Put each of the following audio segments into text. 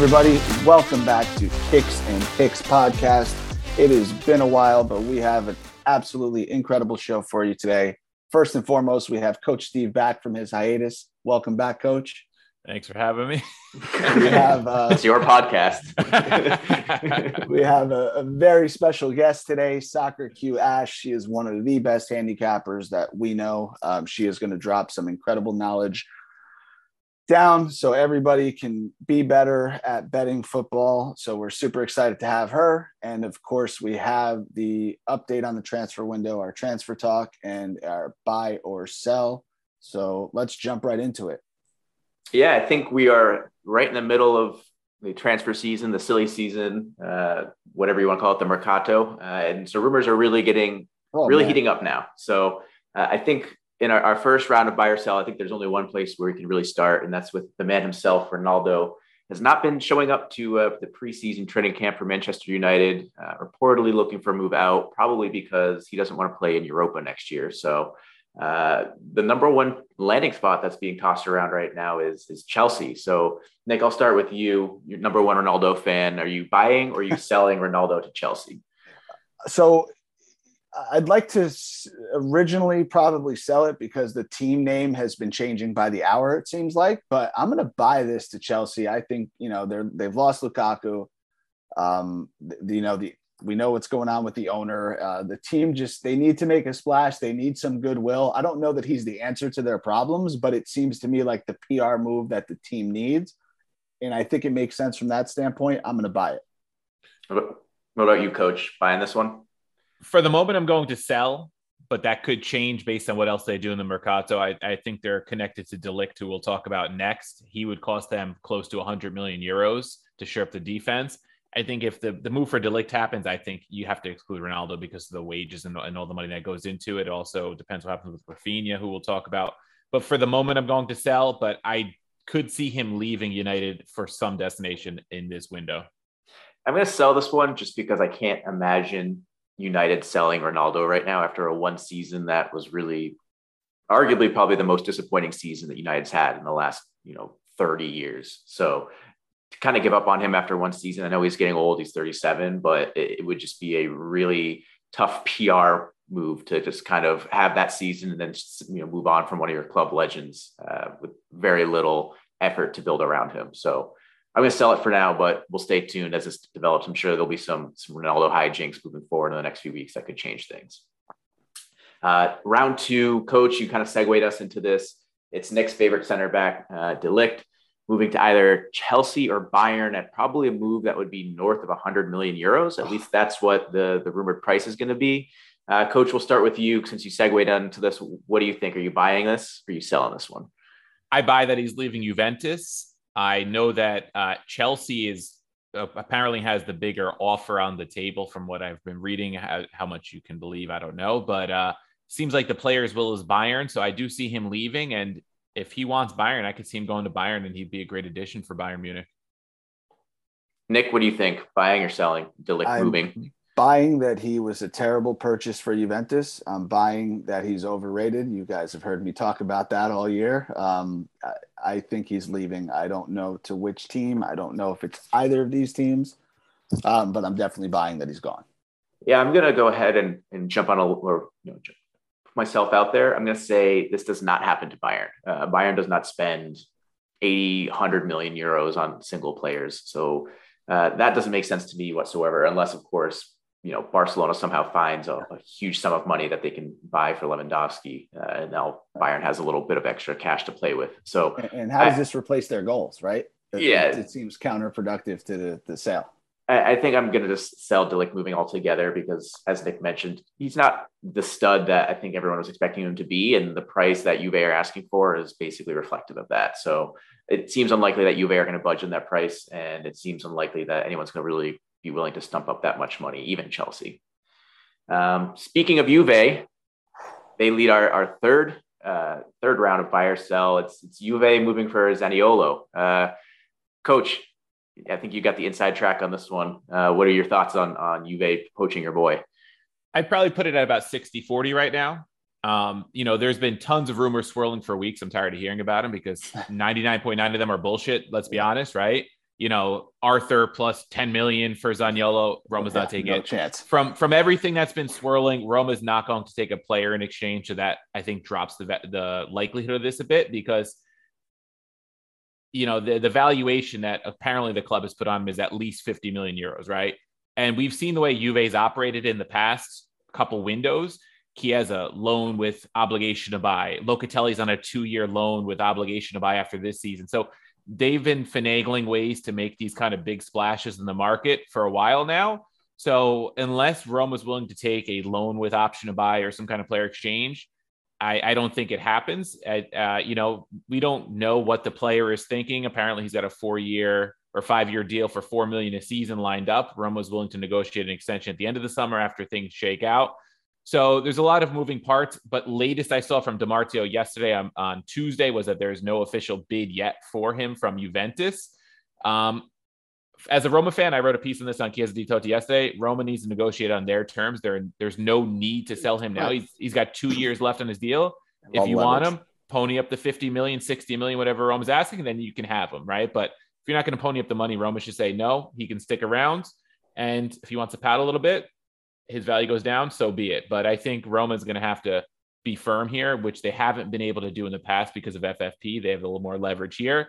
Hey, everybody. Welcome back to Kicks and Picks podcast. It has been a while, but we have an absolutely incredible show for you today. First and foremost, we have Coach Steve back from his hiatus. Welcome back, Coach. Thanks for having me. We have uh, It's your podcast. we have a, a very special guest today, Soccer Q Ash. She is one of the best handicappers that we know. Um, she is going to drop some incredible knowledge down so everybody can be better at betting football. So we're super excited to have her. And of course, we have the update on the transfer window, our transfer talk, and our buy or sell. So let's jump right into it. yeah, I think we are right in the middle of the transfer season, the silly season, uh, whatever you want to call it, the mercato. Uh, and so rumors are really getting Oh, really man. heating up now. So uh, I think in our, our first round of buy or sell, I think there's only one place where we can really start, and that's with the man himself, Ronaldo. Has not been showing up to uh, the preseason training camp for Manchester United. Uh, reportedly looking for a move out, probably because he doesn't want to play in Europa next year. So uh, the number one landing spot that's being tossed around right now is is Chelsea. So Nick, I'll start with you. You're number one Ronaldo fan. Are you buying or are you selling Ronaldo to Chelsea? so I'd like to originally probably sell it because the team name has been changing by the hour, it seems like. But I'm going to buy this to Chelsea. I think you know they're they've lost Lukaku. Um, you know the we know what's going on with the owner. Uh, the team just they need to make a splash. They need some goodwill. I don't know that he's the answer to their problems, but it seems to me like the PR move that the team needs, and I think it makes sense from that standpoint. I'm going to buy it. What about you, Coach? Buying this one? For the moment, I'm going to sell, but that could change based on what else they do in the Mercato. I, I think they're connected to de Ligt, who we'll talk about next. He would cost them close to 100 million euros to shore up the defense. I think if the, the move for de Ligt happens, I think you have to exclude Ronaldo because of the wages and, and all the money that goes into it. It also depends what happens with Rafinha, who we'll talk about. But for the moment, I'm going to sell, but I could see him leaving United for some destination in this window. I'm going to sell this one just because I can't imagine United selling Ronaldo right now after a one season that was really arguably probably the most disappointing season that United's had in the last, you know, 30 years. So to kind of give up on him after one season, I know he's getting old, he's 37, but it, it would just be a really tough PR move to just kind of have that season and then just, you know move on from one of your club legends uh, with very little effort to build around him. So I'm going to sell it for now, but we'll stay tuned as this develops. I'm sure there'll be some some Ronaldo hijinks moving forward in the next few weeks that could change things. Uh, round two, coach, you kind of segued us into this. It's Nick's favorite center back, uh, de Ligt, moving to either Chelsea or Bayern at probably a move that would be north of 100 million euros. At least that's what the the rumored price is going to be. Uh, coach, we'll start with you since you segued into this. What do you think? Are you buying this? Or are you selling this one? I buy that he's leaving Juventus. I know that uh, Chelsea is uh, apparently has the bigger offer on the table from what I've been reading. How, how much you can believe, I don't know, but uh, seems like the player as well as Bayern. So I do see him leaving, and if he wants Bayern, I could see him going to Bayern, and he'd be a great addition for Bayern Munich. Nick, what do you think? Buying or selling? de Ligt I'm- moving? Buying that he was a terrible purchase for Juventus. I'm buying that he's overrated. You guys have heard me talk about that all year. Um, I, I think he's leaving. I don't know to which team. I don't know if it's either of these teams, um, but I'm definitely buying that he's gone. Yeah, I'm gonna go ahead and, and jump on a or you know put myself out there. I'm gonna say this does not happen to Bayern. Uh, Bayern does not spend 80, 100 million euros on single players, so uh, that doesn't make sense to me whatsoever. Unless, of course, you know Barcelona somehow finds a, a huge sum of money that they can buy for Lewandowski, uh, and now Bayern has a little bit of extra cash to play with. So And, and how does I- this replace their goals, right? It, Yeah. It, it seems counterproductive to the, the sale. I, I think I'm going to just sell de Ligt moving altogether because, as Nick mentioned, he's not the stud that I think everyone was expecting him to be, and the price that Juve are asking for is basically reflective of that. So it seems unlikely that Juve are going to budge on that price, and it seems unlikely that anyone's going to really be willing to stump up that much money, even Chelsea. Um, speaking of Juve, they lead our, our third uh, third round of buy or sell. It's it's Juve moving for Zaniolo. Uh, Coach, I think you got the inside track on this one. Uh, what are your thoughts on on Juve poaching your boy? I'd probably put it at about 60 40 right now. Um, you know, there's been tons of rumors swirling for weeks. I'm tired of hearing about them because 99.9 of them are bullshit. Let's be honest, right? You know, Arthur plus 10 million for Zaniolo. Roma's Yeah, not taking no it. chance. From from everything that's been swirling, Roma's not going to take a player in exchange. So that I think drops the the likelihood of this a bit because you know the, the valuation that apparently the club has put on him is at least 50 million euros, right? And we've seen the way Juve's operated in the past couple windows. He has a loan with obligation to buy. Locatelli's on a two-year loan with obligation to buy after this season. So they've been finagling ways to make these kind of big splashes in the market for a while now. So unless Rome was willing to take a loan with option to buy or some kind of player exchange, I, I don't think it happens. Uh, you know, we don't know what the player is thinking. Apparently, he's got a four-year or five-year deal for four million a season lined up. Rome was willing to negotiate an extension at the end of the summer after things shake out. So there's a lot of moving parts. But latest I saw from Di Marzio yesterday on, on Tuesday was that there is no official bid yet for him from Juventus. Um, as a Roma fan, I wrote a piece on this on Chiesa di Totti yesterday. Roma needs to negotiate on their terms. There, there's no need to sell him now. He's, he's got two years left on his deal. If you want him, pony up the 50 million, 60 million, whatever Roma's asking, then you can have him, right? But if you're not going to pony up the money, Roma should say no. He can stick around. And if he wants to paddle a little bit, his value goes down, so be it. But I think Roma's going to have to be firm here, which they haven't been able to do in the past because of FFP. They have a little more leverage here.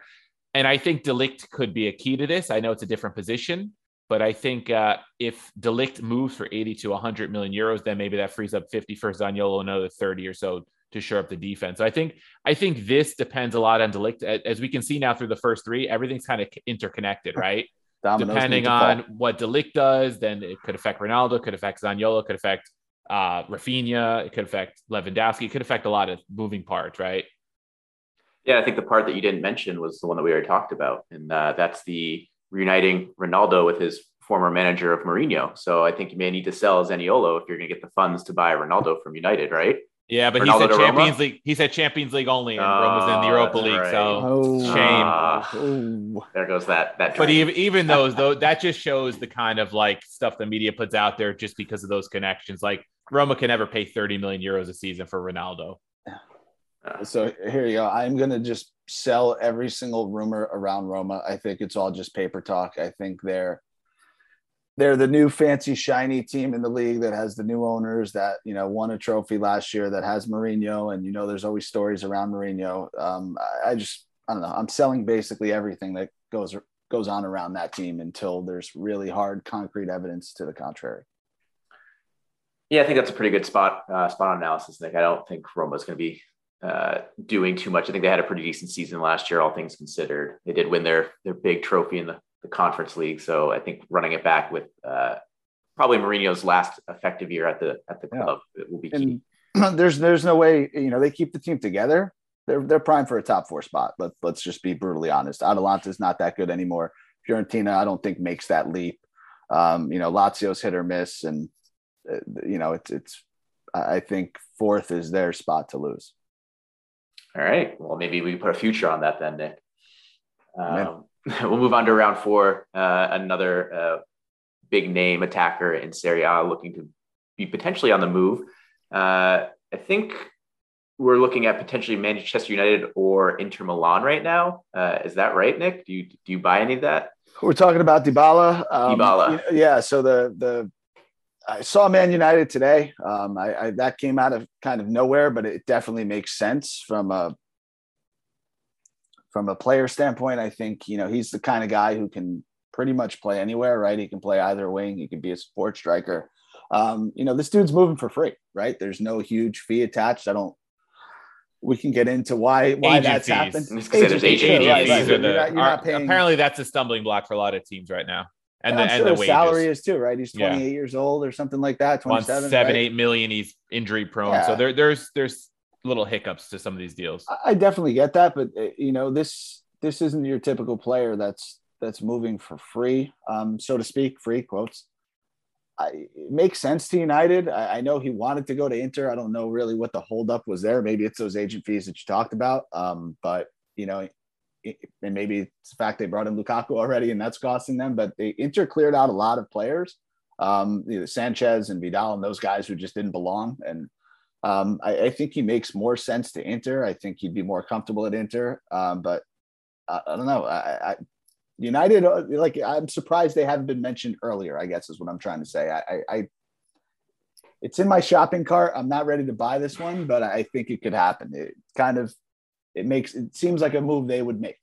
And I think de Ligt could be a key to this. I know it's a different position, but I think uh, if de Ligt moves for 80 to 100 million euros, then maybe that frees up 50 for Zaniolo, another 30 or so to shore up the defense. So I think I think this depends a lot on de Ligt. As we can see now through the first three, everything's kind of interconnected, right? Dominoes need Depending to fall. on what de Ligt does, then it could affect Ronaldo, could affect Zaniolo, could affect uh, Rafinha, it could affect Lewandowski, it could affect a lot of moving parts, right? Yeah, I think the part that you didn't mention was the one that we already talked about, and uh, that's the reuniting Ronaldo with his former manager of Mourinho. So I think you may need to sell Zaniolo if you're going to get the funds to buy Ronaldo from United, right? Yeah, but Ronaldo he said to Roma? Champions League. He said Champions League only, and Rome was in the Oh, Europa League. right. So, Oh, Shame. Ah, oh. there goes that that. but even even those though, that just shows the kind of like stuff the media puts out there just because of those connections. Like Roma can never pay 30 million euros a season for Ronaldo. So here you go. I'm gonna just sell every single rumor around Roma. I think it's all just paper talk. I think they're they're the new fancy shiny team in the league that has the new owners that you know won a trophy last year that has Mourinho and you know there's always stories around Mourinho. Um, I, just I don't know. I'm selling basically everything that goes goes on around that team until there's really hard concrete evidence to the contrary. Yeah, I think that's a pretty good spot uh, spot analysis, Nick. I don't think Roma's going to be uh, doing too much. I think they had a pretty decent season last year, all things considered. They did win their their big trophy in the, the conference league, so I think running it back with uh, probably Mourinho's last effective year at the at the Yeah. club it will be key. and there's there's no way you know they keep the team together. They're they're primed for a top four spot. Let let's just be brutally honest. Atalanta's not that good anymore. Fiorentina, I don't think makes that leap. Um, you know, Lazio's hit or miss, and uh, you know it's it's. I think fourth is their spot to lose. All right. Well, maybe we put a future on that then, Nick. Um, we'll move on to round four. Uh, another uh, big name attacker in Serie A looking to be potentially on the move. Uh, I think we're looking at potentially Manchester United or Inter Milan right now. Uh, is that right, Nick? Do you do you buy any of that? We're talking about Dybala. Um, Dybala. Yeah. So the the I saw Man United today. Um, I, I that came out of kind of nowhere, but it definitely makes sense from a from a player standpoint. I think you know he's the kind of guy who can pretty much play anywhere, right? He can play either wing. He can be a support striker. Um, you know, this dude's moving for free, right? There's no huge fee attached. I don't. We can get into why why Agent that's fees. happened. I was gonna say there's Agent fees, agent right, fees right. Fees You're not- you're are- not paying- apparently, that's a stumbling block for a lot of teams right now. And the I'm and sure the his wages. salary is too, right? He's Yeah. 28 years old or something like that. Wants 27, seven, right? eight million. He's injury prone. Yeah. So there, there's there's little hiccups to some of these deals. I- definitely get that, but uh, you know this this isn't your typical player that's that's moving for free, um, so to speak, free quotes. I, it makes sense to United. I, I know he wanted to go to Inter. I don't know really what the holdup was there. Maybe it's those agent fees that you talked about. Um, but you know, it, and maybe it's the fact they brought in Lukaku already, and that's costing them. But they Inter cleared out a lot of players, um, you know, Sanchez and Vidal and those guys who just didn't belong. And um, I, I think he makes more sense to Inter. I think he'd be more comfortable at Inter. Um, but I, I don't know. I, United, uh, like I'm surprised they haven't been mentioned earlier. I guess is what I'm trying to say. I it's in my shopping cart. I'm not ready to buy this one, but I think it could happen. It kind of, it makes it seems like a move they would make.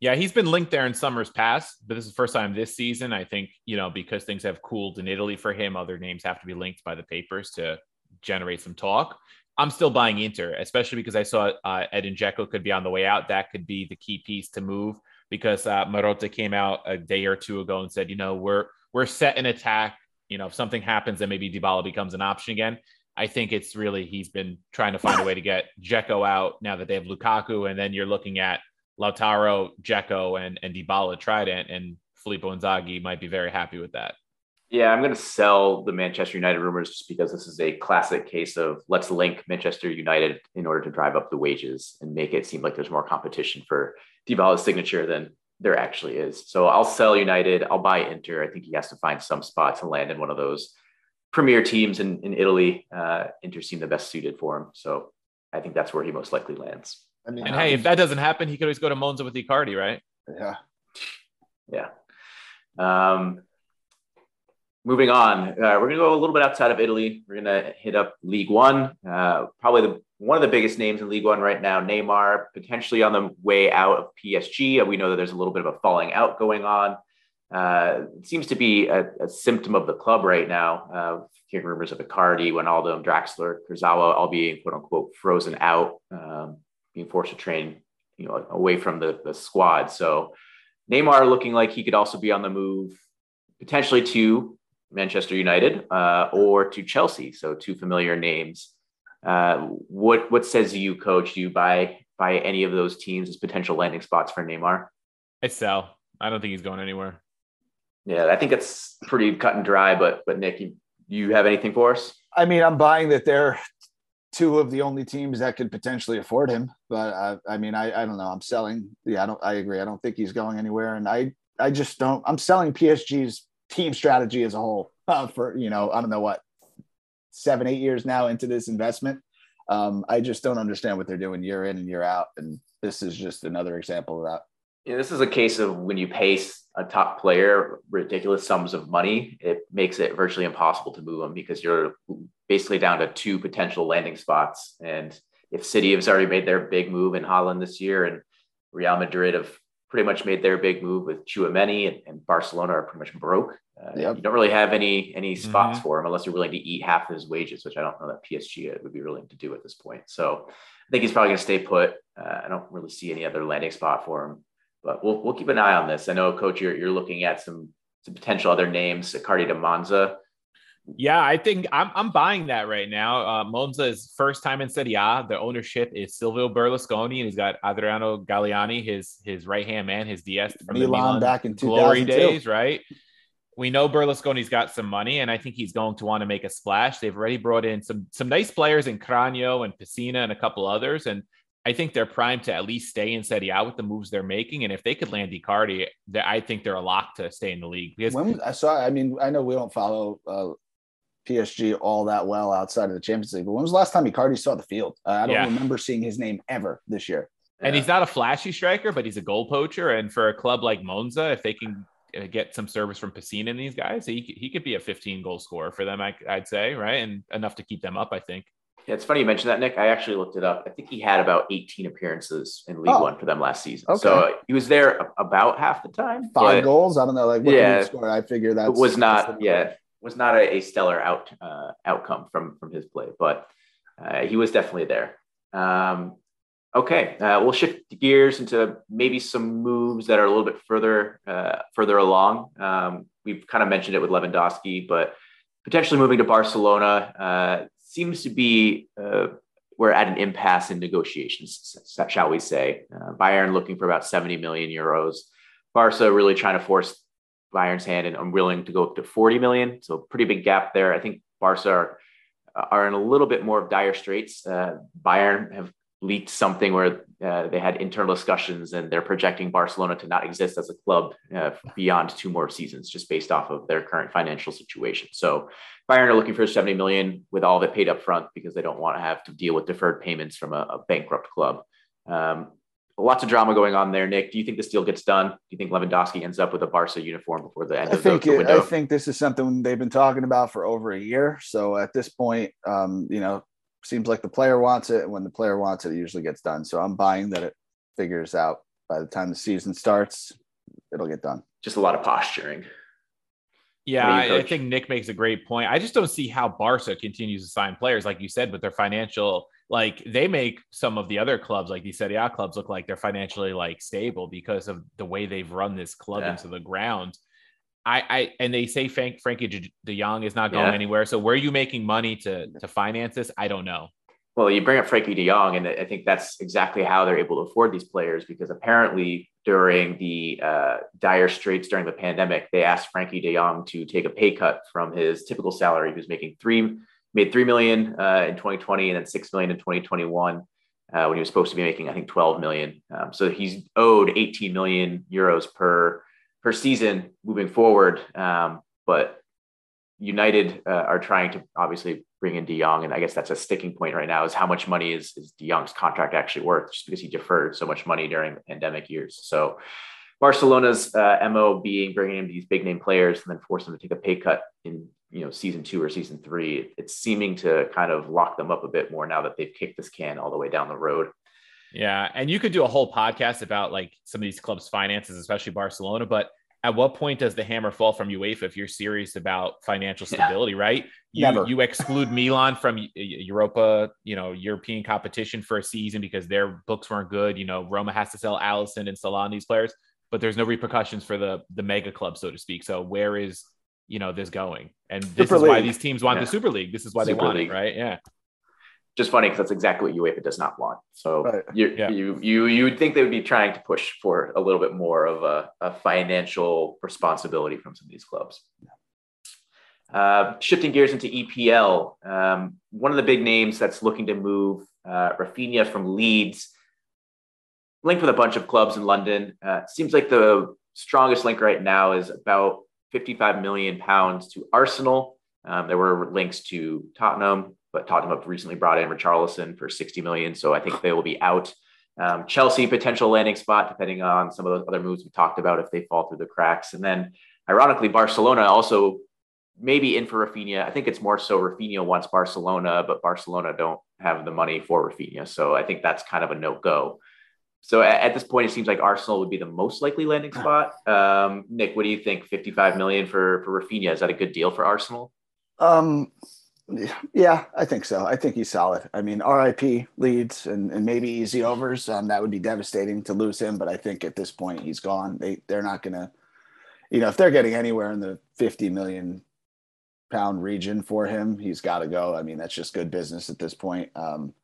Yeah, he's been linked there in summers past, but this is the first time this season. I think, you know, because things have cooled in Italy for him, other names have to be linked by the papers to generate some talk. I'm still buying Inter, especially because I saw uh, Edin Dzeko could be on the way out. That could be the key piece to move because uh, Marotta came out a day or two ago and said, you know, we're we're set in attack. You know, if something happens, then maybe Dybala becomes an option again. I think it's really he's been trying to find a way to get Dzeko out now that they have Lukaku, and then you're looking at Lautaro, Dzeko, and and Dybala Trident, and Filippo Inzaghi might be very happy with that. Yeah, I'm going to sell the Manchester United rumors just because this is a classic case of let's link Manchester United in order to drive up the wages and make it seem like there's more competition for Dybala's signature than there actually is. So I'll sell United. I'll buy Inter. I think he has to find some spot to land in one of those premier teams in, in Italy. Uh, Inter seem the best suited for him. So I think that's where he most likely lands. I mean, and hey, if that doesn't happen, he could always go to Monza with Icardi, right? Yeah. Yeah. Um, moving on, uh, we're going to go a little bit outside of Italy. We're going to hit up Ligue 1. Uh, probably the one of the biggest names in Ligue 1 right now, Neymar, potentially on the way out of PSG. We know that there's a little bit of a falling out going on. Uh, it seems to be a, a, symptom of the club right now. Uh, hearing rumors of Icardi, Wijnaldum, Draxler, Kurzawa all being quote unquote frozen out, um, being forced to train, you know, away from the, the squad. So Neymar looking like he could also be on the move, potentially to Manchester United uh, or to Chelsea. So two familiar names. Uh, what what says you, coach? Do you buy buy any of those teams as potential landing spots for Neymar? I sell. I don't think he's going anywhere. Yeah, I think it's pretty cut and dry. But but Nick, you, you have anything for us? I mean, I'm buying that they're two of the only teams that could potentially afford him. But uh, I mean, I I don't know. I'm selling. Yeah, I don't. I agree. I don't think he's going anywhere, and I I just don't. I'm selling PSG's team strategy as a whole uh, for you know I don't know what seven, eight years now into this investment. Um, I just don't understand what they're doing year in and year out. And this is just another example of that. Yeah, this is a case of when you pay a top player ridiculous sums of money, it makes it virtually impossible to move them because you're basically down to two potential landing spots. And if City has already made their big move in Haaland this year, and Real Madrid have pretty much made their big move with Tchouameni, and, and Barcelona are pretty much broke. Uh, yep. You don't really have any any spots mm-hmm. for him unless you're willing to eat half of his wages, which I don't know that PSG would be willing to do at this point. So I think he's probably going to stay put. Uh, I don't really see any other landing spot for him, but we'll we'll keep an eye on this. I know, Coach, you're you're looking at some some potential other names, Cardi de Monza. Yeah, I think I'm I'm buying that right now. Uh, Monza is first time in Serie A. The ownership is Silvio Berlusconi, and he's got Adriano Galliani, his his right hand man, his DS from Milan, the Milan back in glory days, right? We know Berlusconi's got some money, and I think he's going to want to make a splash. They've already brought in some some nice players in Cragno and Pessina and a couple others, and I think they're primed to at least stay in Serie A with the moves they're making. And if they could land Icardi, I think they're a lock to stay in the league. Because when I saw, I mean, I know we don't follow uh, PSG all that well outside of the Champions League. But when was the last time Icardi saw the field? Uh, I don't yeah. remember seeing his name ever this year. And yeah. he's not a flashy striker, but he's a goal poacher. And for a club like Monza, if they can uh, get some service from Pessina and these guys, he, he could be a 15 goal scorer for them, I, would say, right? And enough to keep them up, I think. Yeah, it's funny you mentioned that, Nick. I actually looked it up. I think he had about 18 appearances in League oh. One for them last season. Okay. So he was there about half the time. Five goals. I don't know. Like, yeah, I figure that was not. Yeah, was not a, a stellar out uh, outcome from from his play, but uh, he was definitely there. Um, okay, uh, we'll shift gears into maybe some moves that are a little bit further uh, further along. Um, we've kind of mentioned it with Lewandowski, but potentially moving to Barcelona uh, seems to be uh, we're at an impasse in negotiations, shall we say? Bayern looking for about 70 million euros. Barca really trying to force Bayern's hand and I'm willing to go up to 40 million. So pretty big gap there. I think Barca are, are in a little bit more of dire straits. Uh, Bayern have leaked something where uh, they had internal discussions and they're projecting Barcelona to not exist as a club uh, beyond two more seasons, just based off of their current financial situation. So Bayern are looking for 70 million with all of it paid up front because they don't want to have to deal with deferred payments from a, a bankrupt club. Um, lots of drama going on there. Nick, do you think this deal gets done? Do you think Lewandowski ends up with a Barca uniform before the end I of think the, the it, window? I think this is something they've been talking about for over a year. So at this point, um, you know, seems like the player wants it, and when the player wants it, it usually gets done. So I'm buying that it figures out by the time the season starts, it'll get done. Just a lot of posturing. Yeah, What do you I, I think Nick makes a great point. I just don't see how Barca continues to sign players, like you said, with their financial. Like they make some of the other clubs, like the Serie A clubs, look like they're financially like stable because of the way they've run this club Yeah. into the ground. I, I and they say Frank, Frenkie De- Jong is not going Yeah. anywhere. So where are you making money to to finance this? I don't know. Well, you bring up Frenkie De Jong, and I think that's exactly how they're able to afford these players because apparently during the uh, dire straits during the pandemic, they asked Frenkie De Jong to take a pay cut from his typical salary. He was making three, made three million uh, in 2020, and then six million in 2021. Uh, when he was supposed to be making, I think, 12 million. Um, so he's owed 18 million euros per per season moving forward. Um, but United uh, are trying to obviously bring in De Jong, and I guess that's a sticking point right now. Is how much money is is De Jong's contract actually worth? Just because he deferred so much money during the pandemic years. So Barcelona's uh, mo being bringing in these big name players and then force them to take a pay cut in you know season two or season three. It's seeming to kind of lock them up a bit more now that they've kicked this can all the way down the road. Yeah, and you could do a whole podcast about like some of these clubs' finances, especially Barcelona. But at what point does the hammer fall from UEFA if you're serious about financial Yeah. stability? Right? You Never. you exclude Milan from Europa, you know, European competition for a season because their books weren't good. You know, Roma has to sell Alisson and Salah these players, but there's no repercussions for the the mega club, so to speak. So where is you know this going? And this Super is why these teams want Yeah. the Super League. This is why they want League. it, right? Yeah. Just funny because that's exactly what UEFA does not want. So Right. you, Yeah. you you you would think they would be trying to push for a little bit more of a, a financial responsibility from some of these clubs. Uh, shifting gears into EPL, um, one of the big names that's looking to move uh, Rafinha from Leeds, linked with a bunch of clubs in London. Uh, seems like the strongest link right now is about 55 million pounds to Arsenal. Um, there were links to Tottenham, but Tottenham have recently brought in Richarlison for 60 million, so I think they will be out. Um, Chelsea potential landing spot, depending on some of those other moves we talked about if they fall through the cracks. And then, ironically, Barcelona also maybe in for Rafinha. I think it's more so Rafinha wants Barcelona, but Barcelona don't have the money for Rafinha, so I think that's kind of a no go. So at, at this point, it seems like Arsenal would be the most likely landing spot. Um, Nick, what do you think? 55 million for for Rafinha is that a good deal for Arsenal? Um, yeah, I think so. I think he's solid. I mean, RIP Leeds and, and maybe easy overs. Um, that would be devastating to lose him, but I think at this point he's gone. They they're not gonna, you know, if they're getting anywhere in the fifty million pound region for him, he's got to go. I mean, that's just good business at this point. Um,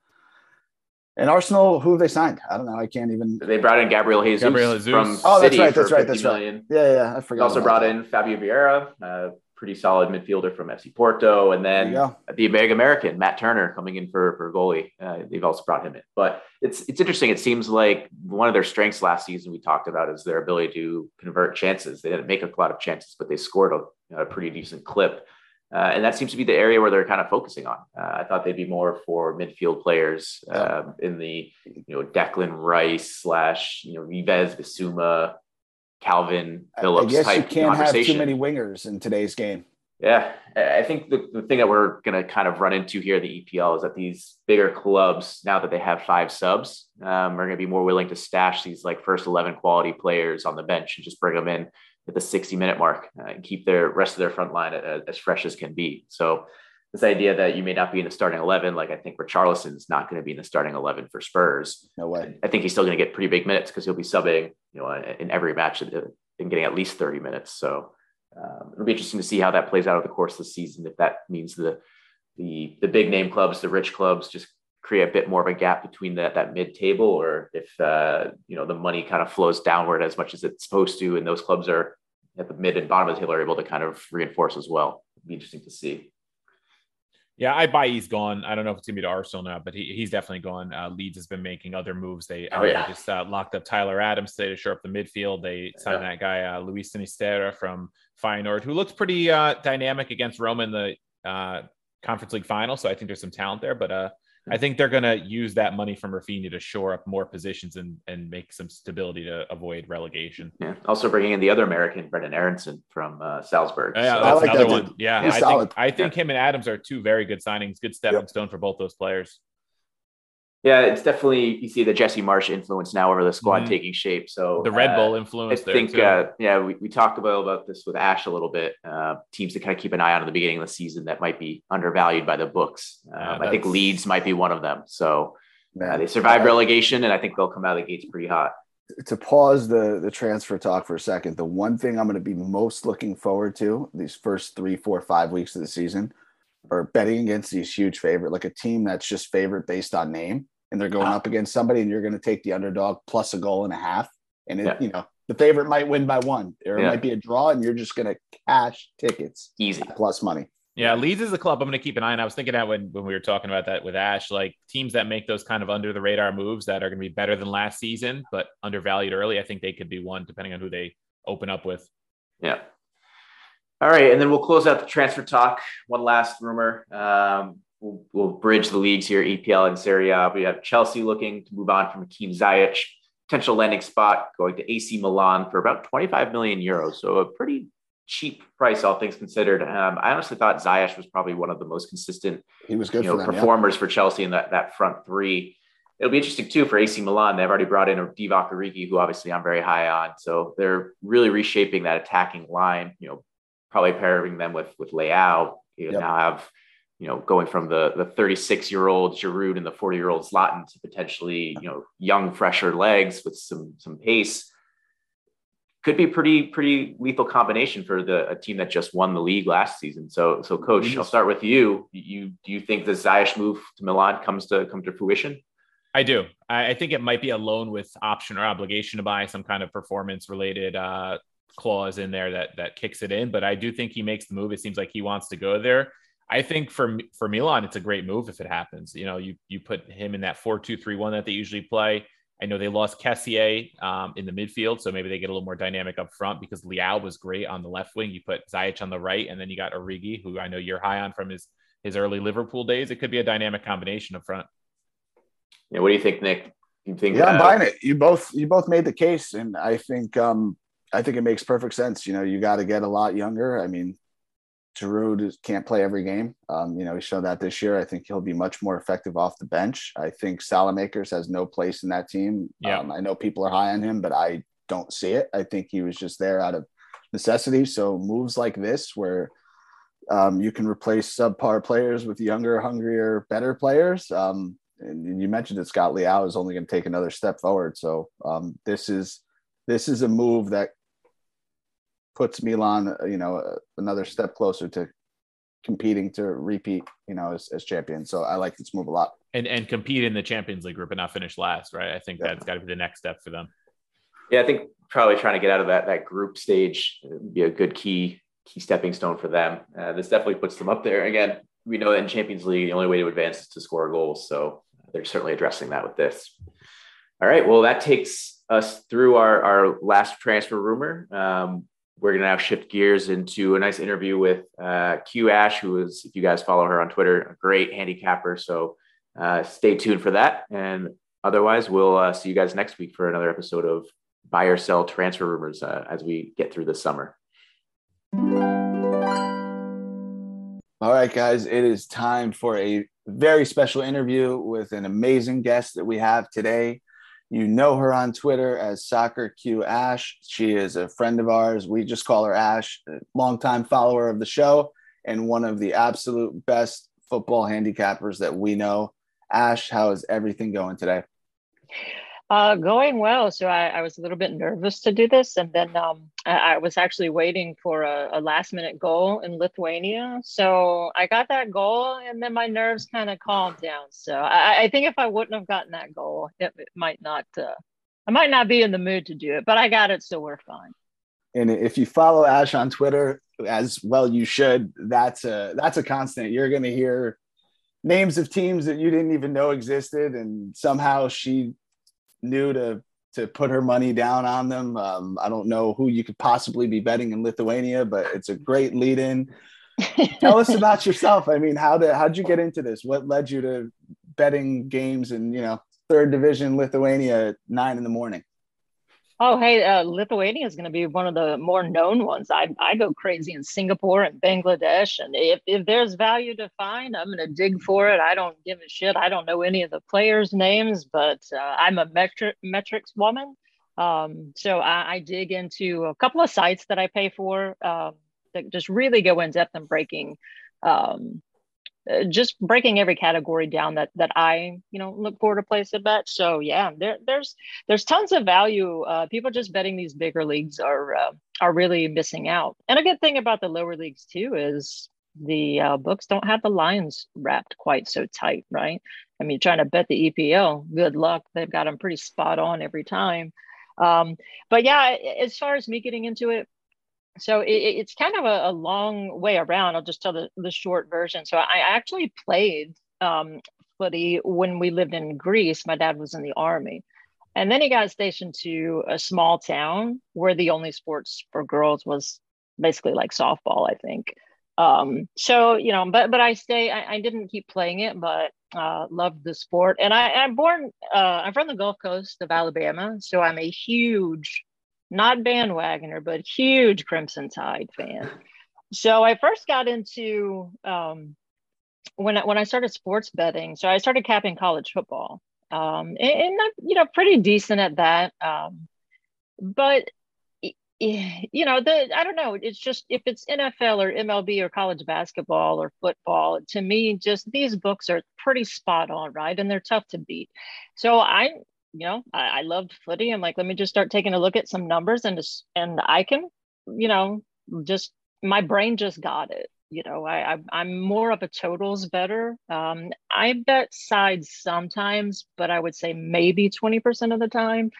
and Arsenal, who have they signed? I don't know. I can't even. They brought in Gabriel Jesus, Gabriel Jesus. from Oh, that's City right, that's for right, 50 that's right. million. Yeah, yeah, I forgot. They forgot. also brought that. in Fabio Vieira, a pretty solid midfielder from FC Porto, and then the big American Matt Turner coming in for for goalie. Uh, they've also brought him in, but it's it's interesting. It seems like one of their strengths last season we talked about is their ability to convert chances. They didn't make a lot of chances, but they scored a, a pretty decent clip. Uh, and that seems to be the area where they're kind of focusing on. Uh, I thought they'd be more for midfield players um, in the, you know, Declan Rice slash, you know, Vives, Bissouma, Kalvin Phillips I guess you type can't have too many wingers in today's game. Yeah, I think the, the thing that we're going to kind of run into here, the EPL, is that these bigger clubs, now that they have five subs, um, are going to be more willing to stash these like first 11 quality players on the bench and just bring them in at the 60 minute mark uh, and keep their rest of their front line uh, as fresh as can be. So, this idea that you may not be in the starting 11, like I think Richarlison is not going to be in the starting 11 for Spurs. No way. I think he's still going to get pretty big minutes because he'll be subbing, you know, in every match and getting at least 30 minutes. So um, it'll be interesting to see how that plays out over the course of the season. If that means the the the big name clubs, the rich clubs, just create a bit more of a gap between that that mid table, or if uh, you know the money kind of flows downward as much as it's supposed to, and those clubs are at the mid and bottom of the table are able to kind of reinforce as well. It'll be interesting to see. Yeah, I buy he's gone. I don't know if it's gonna be to Arsenal now, but he, he's definitely gone. Uh, Leeds has been making other moves. They, Oh, yeah. they just uh, locked up Tyler Adams today to shore up the midfield. They signed that guy uh, Luis Sinisterra from Feyenoord, who looked pretty uh, dynamic against Roma in the uh, Conference League final. So I think there's some talent there. But uh, I think they're going to use that money from Rafinha to shore up more positions and, and make some stability to avoid relegation. Yeah. Also bringing in the other American, Brenden Aaronson from uh, Salzburg. Yeah, So- that's like another that one. Yeah, He's I solid. think, I think him and Adams are two very good signings, good stepping stone for both those players. Yeah, it's definitely you see the Jesse Marsch influence now over the squad Mhm. taking shape. So The Red uh, Bull I influence there I think, too. uh, yeah, we, we talked about, about this with Ash a little bit. Uh, teams to kind of keep an eye on at the beginning of the season that might be undervalued by the books. Um, Yeah, I think Leeds might be one of them. So uh, they survived relegation, and I think they'll come out of the gates pretty hot. to pause the the transfer talk for a second, the one thing I'm going to be most looking forward to these first three, four, five weeks of the season are betting against these huge favorite, like a team that's just favorite based on name, and they're going Ah. up against somebody, and you're going to take the underdog plus a goal and a half, and it, Yeah. you know the favorite might win by one, or it might be a draw, and you're just going to cash tickets Easy. plus money. Yeah, Leeds is a club I'm going to keep an eye on. I was thinking that when, when we were talking about that with Ash, like teams that make those kind of under the radar moves that are going to be better than last season, but undervalued early. I think they could be one depending on who they open up with. Yeah. All right, and then we'll close out the transfer talk. One last rumor. Um, we'll, we'll bridge the leagues here, EPL and Serie A. We have Chelsea looking to move on from Hakim Ziyech, potential landing spot going to AC Milan for about 25 million euros. So a pretty cheap price, all things considered. Um, I honestly thought Ziyech was probably one of the most consistent He was good you for know, them. yeah. performers for Chelsea in that, that front three. It'll be interesting too for AC Milan. They've already brought in a Divock Origi, who obviously I'm very high on. So they're really reshaping that attacking line. You know, probably pairing them with with Leao. You Yep. now have you know going from the the 36 year old Giroud and the 40 year old Zlatan to potentially you know young, fresher legs with some some pace. Could be pretty pretty lethal combination for the a team that just won the league last season. So so coach, Mhm. I'll start with you. You do you think the Ziyech move to Milan comes to come to fruition? I do. I, I think it might be a loan with option or obligation to buy some kind of performance related uh, clause in there that that kicks it in. But I do think he makes the move. It seems like he wants to go there. I think for for Milan, it's a great move if it happens. You know, you you put him in that four two three one that they usually play. I know they lost Kessié um, in the midfield, so maybe they get a little more dynamic up front because Leao was great on the left wing. You put Ziyech on the right, and then you got Origi, who I know you're high on from his his early Liverpool days. It could be a dynamic combination up front. Yeah, what do you think, Nick? You think Yeah, I'm buying it. You both you both made the case, and I think um I think it makes perfect sense. You know, you got to get a lot younger. I mean, Giroud can't play every game. Um, you know, he showed that this year. I think he'll be much more effective off the bench. I think Saelemaekers has no place in that team. Yeah. Um, I know people are high on him, but I don't see it. I think he was just there out of necessity. So moves like this, where um, you can replace subpar players with younger, hungrier, better players. Um, and you mentioned that Scott Leao is only going to take another step forward. So um, this is this is a move that puts Milan, uh, you know, uh, another step closer to competing to repeat, you know, as, as champion. So I like this move a lot. and and compete in the Champions League group and not finish last, right? I think Yeah. that's got to be the next step for them. Yeah, I think probably trying to get out of that that group stage would be a good key key stepping stone for them. Uh, this definitely puts them up there. Again, we know that in Champions League, the only way to advance is to score goals. So they're certainly addressing that with this. All right. Well, that takes us through our, our last transfer rumor. Um, we're going to now shift gears into a nice interview with uh, Q Ash, who is, if you guys follow her on Twitter, a great handicapper. So uh, stay tuned for that. And otherwise, we'll uh, see you guys next week for another episode of buy or sell transfer rumors uh, as we get through the summer. All right, guys, it is time for a very special interview with an amazing guest that we have today. You know her on Twitter as Soccer Q Ash. She is a friend of ours. We just call her Ash, a longtime follower of the show and one of the absolute best football handicappers that we know. Ash, how is everything going today? Uh, going well. So I, I was a little bit nervous to do this, and then um, I, I was actually waiting for a, a last minute goal in Lithuania. So I got that goal, and then my nerves kind of calmed down. So I, I think if I wouldn't have gotten that goal, it, it might not. Uh, I might not be in the mood to do it, but I got it, so we're fine. And if you follow Ash on Twitter, as well you should, that's a that's a constant. You're going to hear names of teams that you didn't even know existed, and somehow she knew to to put her money down on them. Um, I don't know who you could possibly be betting in Lithuania, but it's a great lead in. Tell us about yourself. I mean, how did how'd you get into this? What led you to betting games in you know third division Lithuania at nine in the morning. Oh, hey, uh, Lithuania is going to be one of the more known ones. I, I go crazy in Singapore and Bangladesh. And if, if there's value to find, I'm going to dig for it. I don't give a shit. I don't know any of the players' names, but uh, I'm a metri- metrics woman. Um, so I, I, dig into a couple of sites that I pay for um, that just really go in depth and breaking um, uh, just breaking every category down that that I you know look forward to place a bet. So yeah, there there's there's tons of value. Uh, people just betting these bigger leagues are uh, are really missing out. And a good thing about the lower leagues too is the uh, books don't have the lines wrapped quite so tight, right? I mean, trying to bet the EPL, good luck. They've got them pretty spot on every time. Um, but yeah, as far as me getting into it, so it, it's kind of a, a, long way around. I'll just tell the, the short version. So I actually played um, footy when we lived in Greece. My dad was in the army. And then he got stationed to a small town where the only sports for girls was basically like softball, I think. Um, so, you know, but but I stay, I, I didn't keep playing it, but uh, loved the sport. And I, I'm born, uh, I'm from the Gulf Coast of Alabama. So I'm a huge not bandwagoner, but huge Crimson Tide fan. So I first got into um, when I, when I started sports betting. So I started capping college football, um, and, and I'm you know pretty decent at that. Um, but you know the I don't know. It's just if it's NFL or MLB or college basketball or football, to me, just these books are pretty spot on, right? And they're tough to beat. So I you know, I, I loved footy. I'm like, let me just start taking a look at some numbers and just, and I can, you know, just my brain just got it. You know, I, I am more of a totals bettor. Um, I bet sides sometimes, but I would say maybe 20% of the time.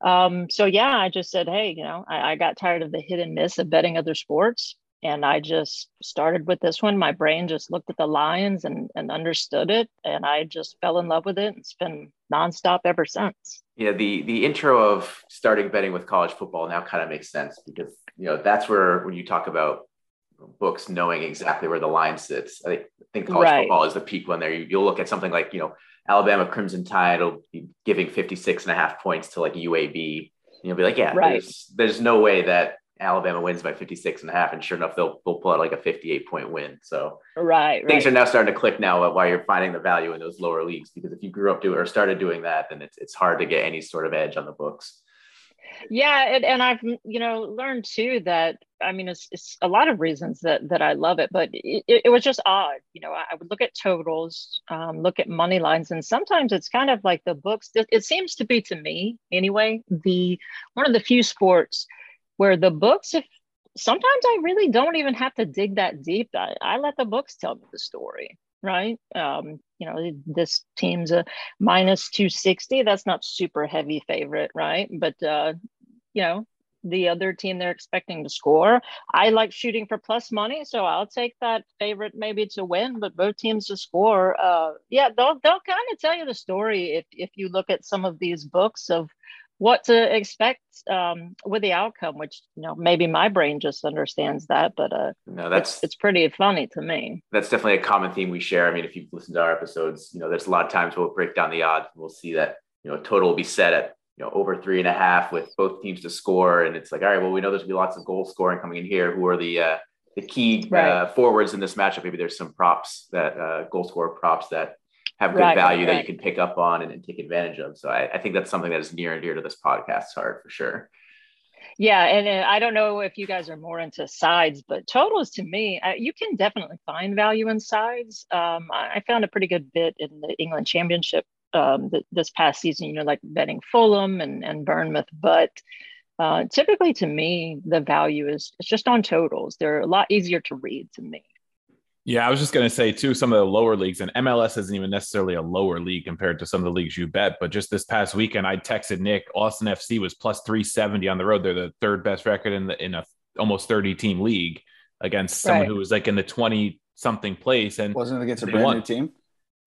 Um, so yeah, I just said, hey, you know, I, I got tired of the hit and miss of betting other sports and I just started with this one. My brain just looked at the Lions and, and understood it, and I just fell in love with it. It's been nonstop ever since. Yeah, the the intro of starting betting with college football now kind of makes sense because you know that's where when you talk about books knowing exactly where the line sits. I think college right. football is the peak one there. You, will look at something like, you know, Alabama Crimson Tide will be giving 56 and a half points to like UAB. And you'll be like, yeah, right. there's, there's no way that Alabama wins by 56 and a half. And sure enough, they'll, they'll pull out like a 58 point win. So right, things right. are now starting to click now while you're finding the value in those lower leagues. Because if you grew up doing or started doing that, then it's, it's hard to get any sort of edge on the books. Yeah. And, and I've, you know, learned too that, I mean, it's, it's a lot of reasons that, that I love it, but it, it was just odd. You know, I would look at totals, um, look at money lines, and sometimes it's kind of like the books. It seems to be to me anyway, the, one of the few sports where the books if sometimes i really don't even have to dig that deep. I, I let the books tell me the story right? Um, you know this team's a minus 260 that's not super heavy favorite right? But uh, you know the other team they're expecting to score. I like shooting for plus money so i'll take that favorite maybe to win but both teams to score uh, yeah they'll, they'll kind of tell you the story if, if you look at some of these books of what to expect um, with the outcome, which you know maybe my brain just understands that, but uh, no, that's it's, it's, pretty funny to me. That's definitely a common theme we share. I mean, if you've listened to our episodes, you know, there's a lot of times we'll break down the odds. And we'll see that you know total will be set at you know over three and a half with both teams to score, and it's like, all right, well, we know there's gonna be lots of goal scoring coming in here. Who are the uh, the key right. uh, forwards in this matchup? Maybe there's some props that uh, goal scorer props that have good right, value right. that you can pick up on and, and take advantage of. So I, I, think that's something that is near and dear to this podcast's heart for sure. Yeah, and, and I don't know if you guys are more into sides, but totals to me, uh, you can definitely find value in sides. Um, I found a pretty good bit in the England Championship um, th- this past season. You know, like betting Fulham and and Bournemouth, but. Uh, typically, to me, the value is it's just on totals. They're a lot easier to read to me. Yeah, I was just going to say too, some of the lower leagues and MLS isn't even necessarily a lower league compared to some of the leagues you bet. But just this past weekend, I texted Nick Austin FC was plus 370 on the road. They're the third best record in the in a almost 30 team league against someone right. who was like in the 20 something place. And wasn't it against a brand won. new team?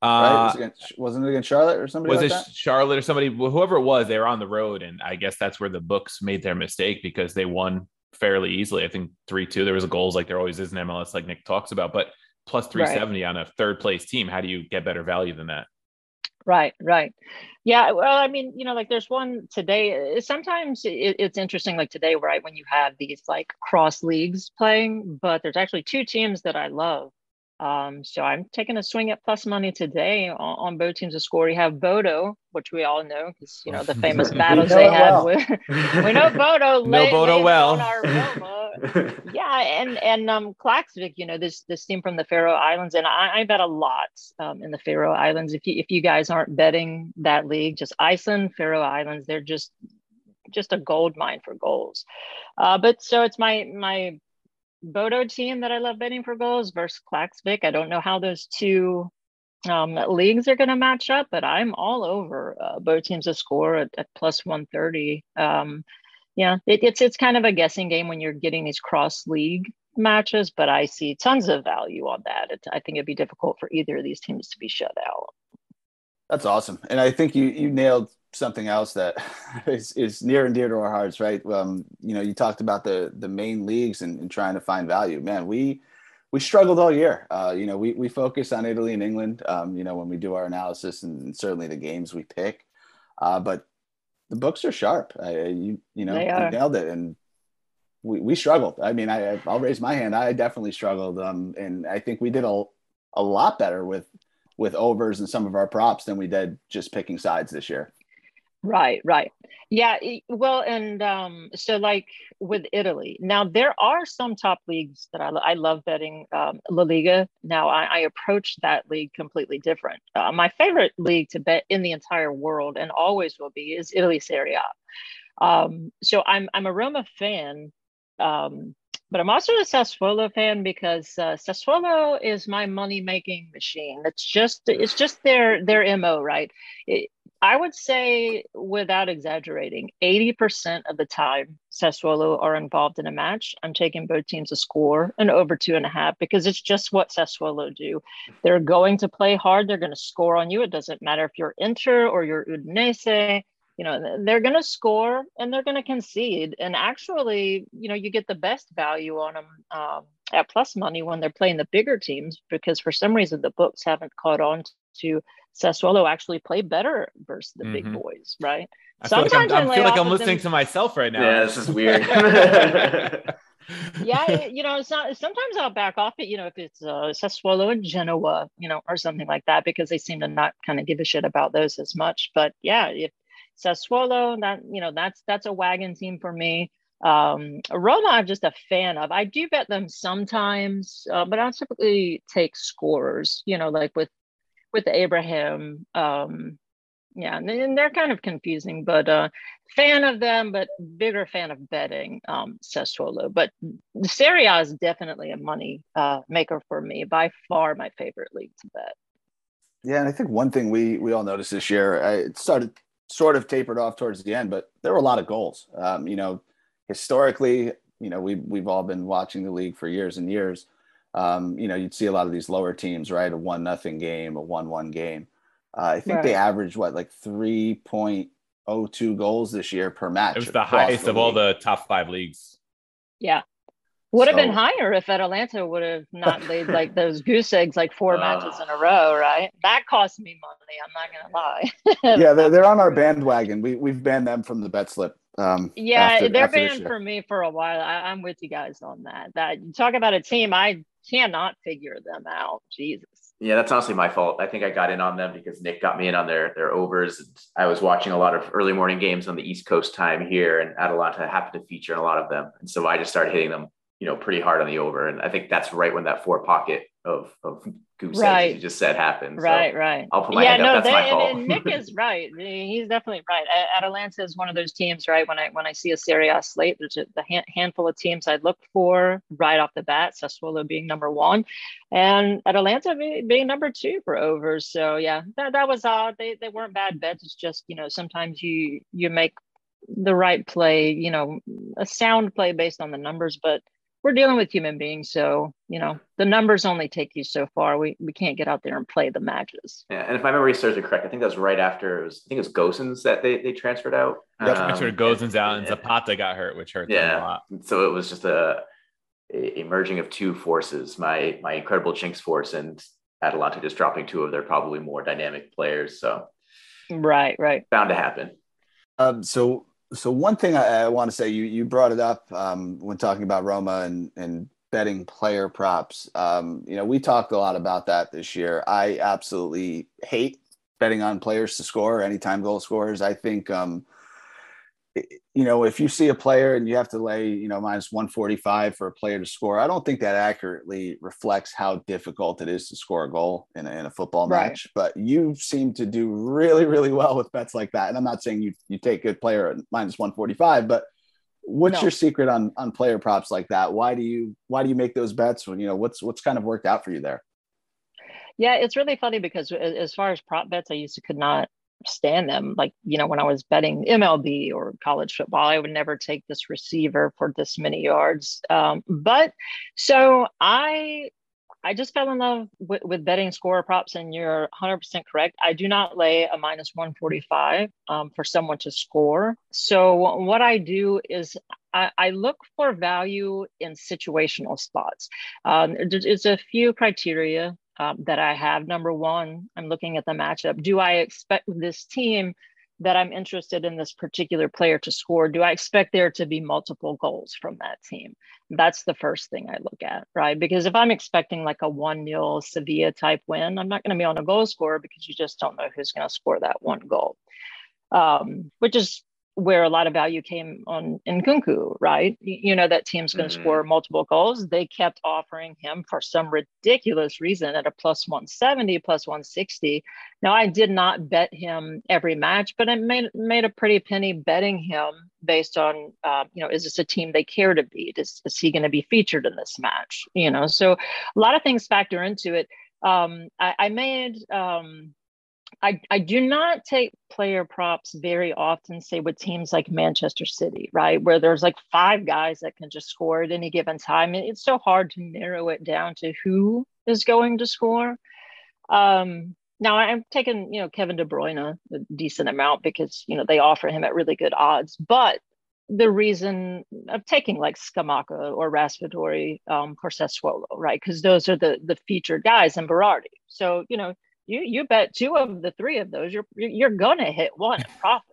Uh, right? Was it against, wasn't it against Charlotte or somebody? Was like it that? Charlotte or somebody? Whoever it was, they were on the road, and I guess that's where the books made their mistake because they won fairly easily. I think three two. There was goals like there always is in MLS, like Nick talks about, but plus 370 right. on a third place team. How do you get better value than that? Right, right. Yeah. Well, I mean, you know, like there's one today. Eh, sometimes it, it's interesting, like today, right, when you have these like cross leagues playing, but there's actually two teams that I love. Um, so I'm taking a swing at plus money today on, on both teams to score. You have Bodo, which we all know because you know the famous battles they had well. with. we know Bodo. know Bodo well. yeah, and and um Klaksvik, you know this this team from the Faroe Islands, and I, I bet a lot um, in the Faroe Islands. If you if you guys aren't betting that league, just Iceland, Faroe Islands, they're just just a gold mine for goals. Uh, but so it's my my Bodo team that I love betting for goals versus Klaksvik. I don't know how those two um, leagues are going to match up, but I'm all over uh, both teams to score at, at plus 130. Um, yeah, it, it's it's kind of a guessing game when you're getting these cross league matches, but I see tons of value on that. It, I think it'd be difficult for either of these teams to be shut out. That's awesome, and I think you you nailed something else that is, is near and dear to our hearts, right? Um, you know, you talked about the the main leagues and, and trying to find value. Man, we we struggled all year. Uh, you know, we we focus on Italy and England. Um, you know, when we do our analysis and certainly the games we pick, uh, but the books are sharp. Uh, you you know, you nailed it, and we we struggled. I mean, I I'll raise my hand. I definitely struggled, um, and I think we did a a lot better with with overs and some of our props than we did just picking sides this year. Right, right. Yeah, well, and um, so like with Italy, now there are some top leagues that I, I love betting um, La Liga. Now I, I approach that league completely different. Uh, my favorite league to bet in the entire world and always will be is Italy Serie A. Um, so I'm I'm a Roma fan, um, but I'm also a Sassuolo fan because uh, Sassuolo is my money making machine. It's just it's just their their mo, right? It, I would say, without exaggerating, 80% of the time Sassuolo are involved in a match, I'm taking both teams to score and over two and a half because it's just what Sassuolo do. They're going to play hard. They're going to score on you. It doesn't matter if you're Inter or you're Udinese. You know, they're going to score and they're going to concede. And actually, you know, you get the best value on them um, at plus money when they're playing the bigger teams because for some reason the books haven't caught on to Sassuolo actually play better versus the mm-hmm. big boys, right? I feel Sometimes like I'm, I feel like I'm listening them. to myself right now. Yeah, this is weird. yeah, you know, it's not. Sometimes I'll back off it. You know, if it's uh, Sassuolo and Genoa, you know, or something like that, because they seem to not kind of give a shit about those as much. But yeah, if Sassuolo, that you know, that's that's a wagon team for me. Um, Roma, I'm just a fan of. I do bet them sometimes, uh, but I don't typically take scorers. You know, like with with Abraham. Um, yeah, and they're kind of confusing, but uh, fan of them, but bigger fan of betting um, Sassuolo. But Serie A is definitely a money uh, maker for me. By far, my favorite league to bet. Yeah, and I think one thing we we all noticed this year, I, it started sort of tapered off towards the end, but there were a lot of goals. Um, you know, historically, you know, we we've all been watching the league for years and years um, you know, you'd see a lot of these lower teams, right? A one nothing game, a one one game. Uh, I think right. they averaged what like three point oh two goals this year per match. It was the highest the of all the top five leagues. Yeah. Would have been higher if Atalanta would have not laid like those goose eggs like four uh, matches in a row, right? That cost me money. I'm not gonna lie. yeah, they're, they're on our bandwagon. We we've banned them from the bet slip. Um, yeah, after, they're after banned for me for a while. I, am with you guys on that. That you talk about a team I cannot figure them out. Jesus. Yeah, that's honestly my fault. I think I got in on them because Nick got me in on their their overs. I was watching a lot of early morning games on the East Coast time here, and Atalanta happened to feature in a lot of them, and so I just started hitting them, you know, pretty hard on the over. And I think that's right when that four pocket of of goose right. eggs you just said happened. Right, so right. I'll put my yeah, hand no, up. That's they, my fault. Nick is right. He's definitely right. Atalanta is one of those teams, right? When I when I see a Serie A slate, there's a the handful of teams I'd look for right off the bat. Sassuolo being number one, and Atalanta being number two for overs. So yeah, that, that was odd. They they weren't bad bets. It's just you know sometimes you you make the right play, you know, a sound play based on the numbers, but we're dealing with human beings so you know the numbers only take you so far. We, we can't get out there and play the matches. Yeah and if my memory serves me correct i think that was right after it was i think it was Gosens that they, they transferred out. Yeah um, transferred Gosens out and zapata got hurt which hurt yeah, them a lot. so it was just a, a, merging of two forces my my incredible Jinx force and atalanta just dropping two of their probably more dynamic players so. Right, right. Bound to happen. Um, so, so one thing I, I want to say, you you brought it up um, when talking about Roma and and betting player props. Um, you know, we talked a lot about that this year. I absolutely hate betting on players to score anytime goal scorers. I think um, you know, if you see a player and you have to lay, you know, minus 145 for a player to score, I don't think that accurately reflects how difficult it is to score a goal in a, in a football right. match. But you seem to do really, really well with bets like that. And I'm not saying you you take a player at minus 145, but what's no. your secret on on player props like that? Why do you why do you make those bets when you know what's what's kind of worked out for you there? Yeah, it's really funny because as far as prop bets, I used to could not stand them. Like, you know, when I was betting MLB or college football, I would never take this receiver for this many yards. Um, but so I I just fell in love with, with betting score props, and you're 100% correct. I do not lay a minus 145 um, for someone to score. So, what I do is I, I look for value in situational spots. Um, there's a few criteria um, that I have. Number one, I'm looking at the matchup. Do I expect this team that I'm interested in this particular player to score? Do I expect there to be multiple goals from that team? That's the first thing I look at, right? Because if I'm expecting like a 1 0 Sevilla type win, I'm not going to be on a goal scorer because you just don't know who's going to score that one goal. Um, which is where a lot of value came on Nkunku, right? You know that team's going to mm-hmm. score multiple goals. They kept offering him for some ridiculous reason at a plus 170, plus 160. Now I did not bet him every match, but I made made a pretty penny betting him based on, uh, you know, is this a team they care to beat? Is, is he going to be featured in this match? You know, so a lot of things factor into it. Um, I, I made. Um, I, I do not take player props very often, say with teams like Manchester City, right? Where there's like five guys that can just score at any given time. And it's so hard to narrow it down to who is going to score. Um, now I'm taking, you know, Kevin De Bruyne a decent amount because, you know, they offer him at really good odds. But the reason of taking like Scamacca or Raspadori um, for Sassuolo, right? Because those are the the featured guys in Berardi. So, you know, you you bet two of the three of those, you're you're gonna hit one profit.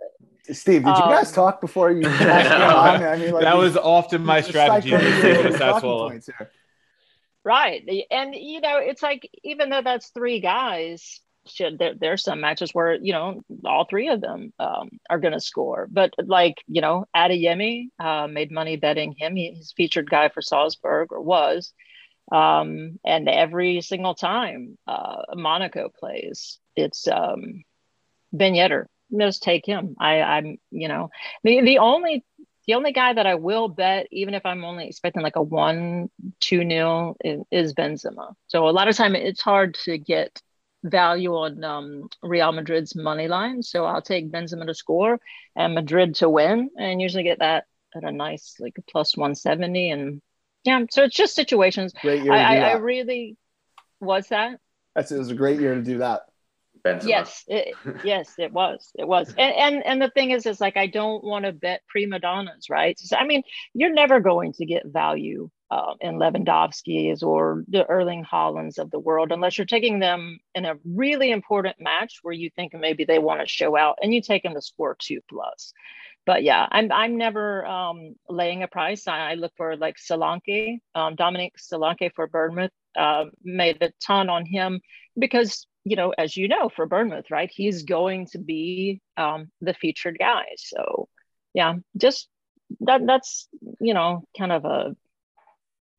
Steve, did you guys um, talk before you? I mean, like, that was often my strategy. Right, and you know, it's like even though that's three guys, should there, there's some matches where you know all three of them um, are going to score. But like you know, Adeyemi uh, made money betting him. He, he's featured guy for Salzburg or was. Um, and every single time uh, Monaco plays, it's um, Ben Yedder. Just take him. I, I'm, you know, the, the only the only guy that I will bet, even if I'm only expecting like a one, two nil, is Benzema. So a lot of time it's hard to get value on um, Real Madrid's money line. So I'll take Benzema to score and Madrid to win, and usually get that at a nice like plus 170 and yeah so it's just situations. Great year I, I, I, really was that? That's, it was a great year to do that. Benzema. yes it, yes it was it was. And, and and the thing is is like i don't want to bet prima donnas right? So, i mean you're never going to get value uh, in lewandowski's or the erling Haalands of the world unless you're taking them in a really important match where you think maybe they want to show out and you take them to score two plus but yeah, I'm I'm never um, laying a price. I, I look for like Solanke, um, Dominic Solanke for Bournemouth. Uh, made a ton on him because you know, as you know, for Bournemouth, right? He's going to be um, the featured guy. So yeah, just that that's you know kind of a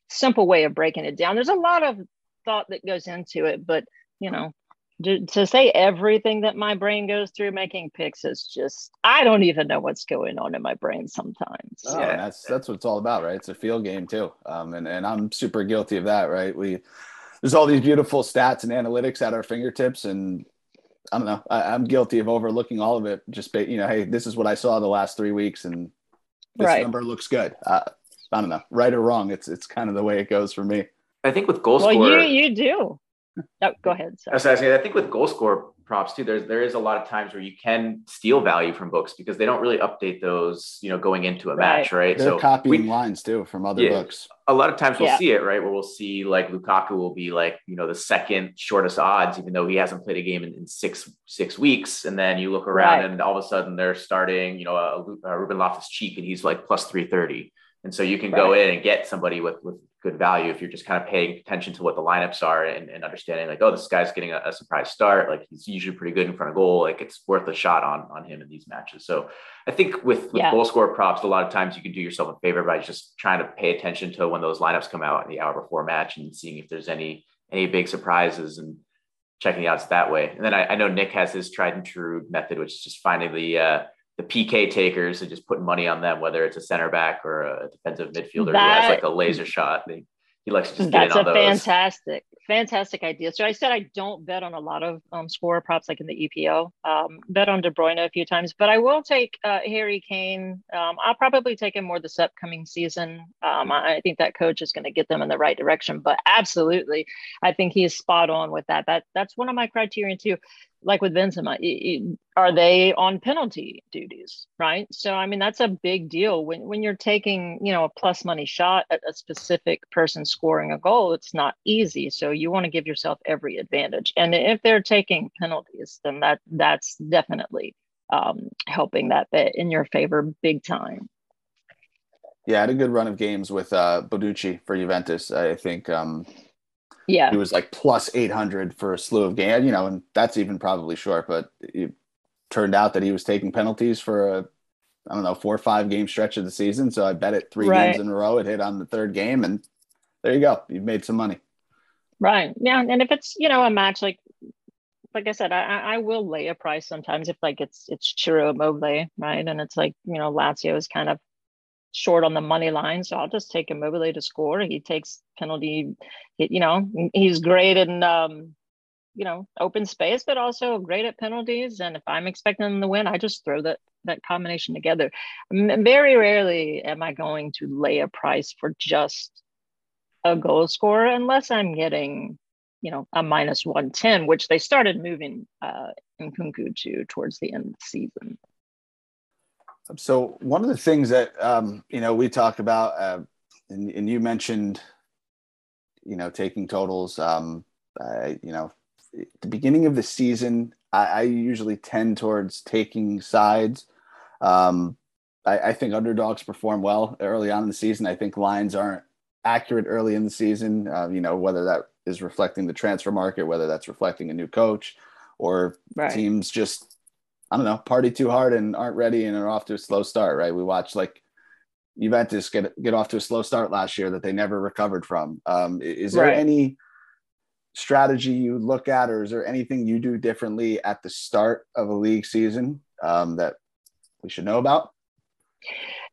simple way of breaking it down. There's a lot of thought that goes into it, but you know, to say everything that my brain goes through making picks is just I don't even know what's going on in my brain sometimes. Oh, yeah, that's that's what it's all about, right? It's a field game too, um, and and I'm super guilty of that, right? We there's all these beautiful stats and analytics at our fingertips, and I don't know, I, am guilty of overlooking all of it. Just you know, hey, this is what I saw the last three weeks, and this right. number looks good. Uh, I don't know, right or wrong. It's it's kind of the way it goes for me. I think with goal well, scorer, you you do. Oh, go ahead. Sorry. I, was I think with goal score props too, there's there is a lot of times where you can steal value from books because they don't really update those, you know, going into a right. match, right? They're so copying we, lines too from other yeah, books. a lot of times we'll yeah. see it, right? Where we'll see like Lukaku will be like, you know, the second shortest odds, even though he hasn't played a game in, in six six weeks. And then you look around right. and all of a sudden they're starting, you know, a, a Ruben Loftus Cheek and he's like plus 330. And so you can right. go in and get somebody with with good value if you're just kind of paying attention to what the lineups are and, and understanding like, oh, this guy's getting a, a, surprise start. Like he's usually pretty good in front of goal. Like it's worth a shot on on him in these matches. So I think with, with yeah. goal score props, a lot of times you can do yourself a favor by just trying to pay attention to when those lineups come out in the hour before match and seeing if there's any any big surprises and checking the odds that way. And then I, I know Nick has his tried and true method, which is just finding the uh, the PK takers and just putting money on them, whether it's a center back or a defensive midfielder that, who has like a laser shot. They, he likes to just get in on those. that's a fantastic fantastic idea. So i said i don't bet on a lot of um, scorer props like in the epl um, bet on de bruyne a few times but i will take uh, harry kane. Um, i'll probably take him more this upcoming season. Um, i think that coach is going to get them in the right direction but absolutely i think he is spot on with that. That that's one of my criteria too like with Benzema, are they on penalty duties, right? So I mean that's a big deal when when you're taking you know a plus money shot at a specific person scoring a goal. It's not easy, so you want to give yourself every advantage. And if they're taking penalties, then that that's definitely um, helping that bet in your favor big time. Yeah, I had a good run of games with uh, Bonucci for Juventus. I think um, yeah. He was like plus 800 for a slew of games, you know, and that's even probably short, but it turned out that he was taking penalties for a, I don't know, four or five game stretch of the season. So I bet it three right. games in a row. It hit on the third game, and there you go. You've made some money. Right. Yeah. And if it's, you know, a match like, like I said, I, I will lay a price sometimes if like it's it's Ciro Immobile, right? And it's like, you know, Lazio is kind of short on the money line, so I'll just take Immobile to score. He takes penalty. You know, he's great in um, you know open space, but also great at penalties. And if I'm expecting them to win, I just throw that that combination together. Very rarely am I going to lay a price for just a goal scorer unless I'm getting you know a minus 110 which they started moving uh in Nkunku to towards the end of the season so one of the things that um, you know we talked about, uh, and, and, you mentioned, you know, taking totals. Um, you know, the beginning of the season, I, I usually tend towards taking sides. Um, I, I, think underdogs perform well early on in the season. I think lines aren't accurate early in the season. Uh, you know, whether that is reflecting the transfer market, whether that's reflecting a new coach, or right. teams just I don't know, party too hard and aren't ready and are off to a slow start, right? We watched like Juventus get get off to a slow start last year that they never recovered from. Um, is there right. any strategy you look at, or is there anything you do differently at the start of a league season um, that we should know about?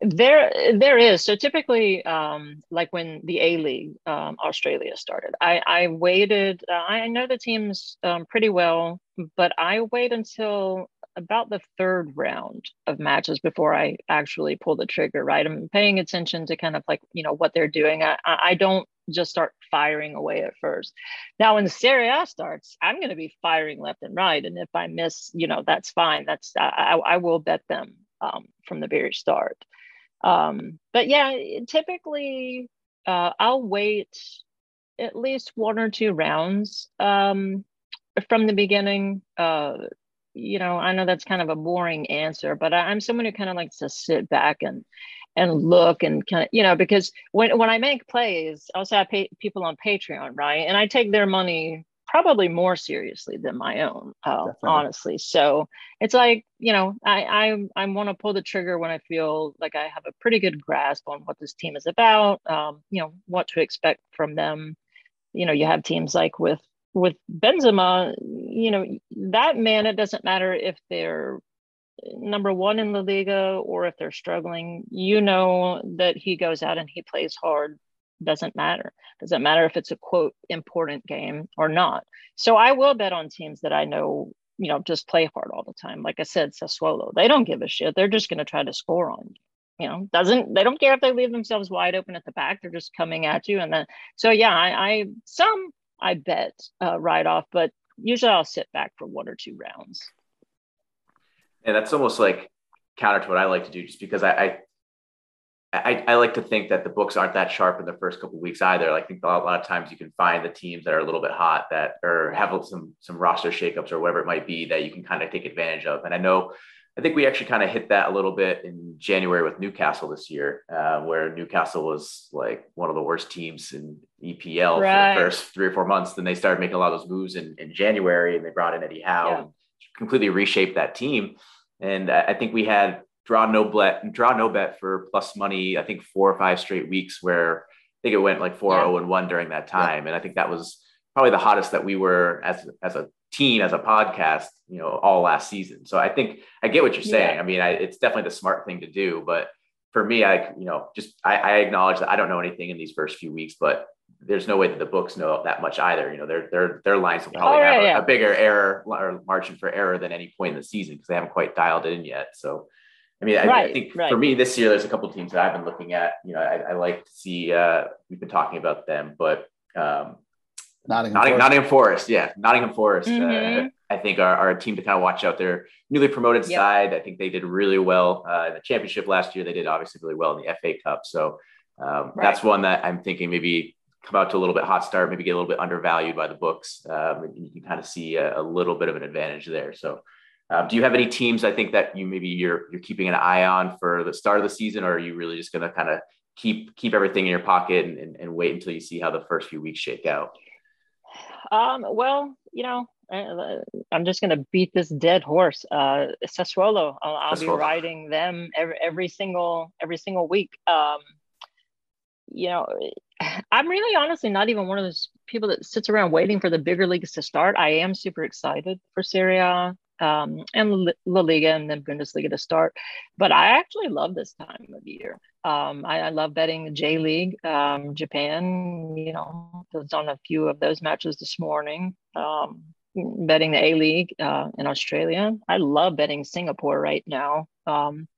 There, there is. So typically, um, like when the A League um, Australia started, I, I waited. Uh, I know the teams um, pretty well, but I wait until about the third round of matches before I actually pull the trigger, right? I'm paying attention to kind of like, you know, what they're doing. I, I don't just start firing away at first. Now, when the Serie A starts, I'm going to be firing left and right. And if I miss, you know, that's fine. That's, I, I will bet them um, from the very start. Um, but yeah, typically uh, I'll wait at least one or two rounds um, from the beginning. Uh, you know, I know that's kind of a boring answer, but I, am someone who kind of likes to sit back and and look and kind of, you know, because when when I make plays, I also have pay, people on Patreon, right? And I take their money probably more seriously than my own, uh, honestly. So it's like, you know, I I I want to pull the trigger when I feel like I have a pretty good grasp on what this team is about, um, you know, what to expect from them. You know, you have teams like with with Benzema, you know, that man, it doesn't matter if they're number one in La Liga or if they're struggling, you know that he goes out and he plays hard. Doesn't matter. Doesn't matter if it's a quote important game or not. So I will bet on teams that I know, you know, just play hard all the time. Like I said, Sassuolo, they don't give a shit. They're just going to try to score on you you know doesn't they don't care if they leave themselves wide open at the back they're just coming at you and then so yeah i, I some I bet uh, right off, but usually I'll sit back for one or two rounds. And that's almost like counter to what I like to do, just because I, I I, I, like to think that the books aren't that sharp in the first couple weeks either. I think a lot, a lot, of times you can find the teams that are a little bit hot that or have some some roster shakeups or whatever it might be that you can kind of take advantage of. And I know, I think we actually kind of hit that a little bit in January with Newcastle this year, uh, where Newcastle was like one of the worst teams in EPL right. for the first three or four months. Then they started making a lot of those moves in, in January, and they brought in Eddie Howe yeah. and completely reshaped that team. And I think we had draw no bet, draw no bet for plus money. I think four or five straight weeks where I think it went like four zero oh and one during that time, yeah. and I think that was probably the hottest that we were as as a team as a podcast, you know, all last season. So I think I get what you're saying. Yeah. I mean, I, it's definitely the smart thing to do, but for me, I you know just I, I acknowledge that I don't know anything in these first few weeks, but there's no way that the books know that much either. You know, their their their lines will probably oh, yeah, have a, yeah. a, bigger error or margin for error than any point in the season because they haven't quite dialed it in yet. So I mean, I, right, I think right. for me this year, there's a couple teams that I've been looking at. You know, I, I like to see. Uh, we've been talking about them, but um, Nottingham, Nottingham, Forest. Nottingham Forest, yeah, Nottingham Forest. Uh, mm-hmm. Uh, I think are, are, a team to kind of watch out. Their newly promoted yep. side. I think they did really well uh, in the championship last year. They did obviously really well in the FA Cup. So um, right. that's one that I'm thinking maybe come out to a little bit hot start, maybe get a little bit undervalued by the books. Um, you can kind of see a, a, little bit of an advantage there. So um, do you have any teams I think that you maybe you're you're keeping an eye on for the start of the season, or are you really just going to kind of keep keep everything in your pocket and, and, and, wait until you see how the first few weeks shake out? Um, well, you know, I'm just going to beat this dead horse. Uh, Sassuolo, I'll, I'll be riding them every, every single every single week. Um, you know, I'm really honestly not even one of those people that sits around waiting for the bigger leagues to start. I am super excited for Serie A um, and La Liga and then Bundesliga to start. But I actually love this time of year. Um, I, I, love betting the J League, um, Japan. You know, was on a few of those matches this morning. Um, betting the A League uh, in Australia. I love betting Singapore right now. Um,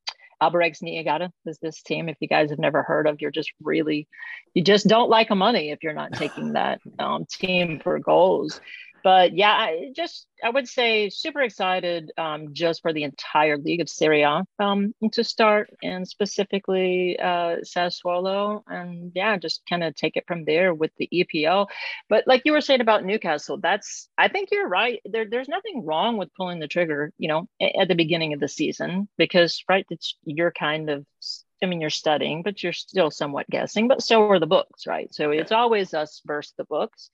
Albirex Niigata is this team. If you guys have never heard of, you're just really, you just don't like a money if you're not taking that um, team for goals but yeah, I just I would say super excited um, just for the entire league of Serie A um, to start, and specifically uh, Sassuolo, and yeah, just kind of take it from there with the EPL. But like you were saying about Newcastle, that's I think you're right. There, there's nothing wrong with pulling the trigger, you know, at the beginning of the season because right, it's you're kind of I mean, you're studying, but you're still somewhat guessing, but so are the books, right? So it's always us versus the books.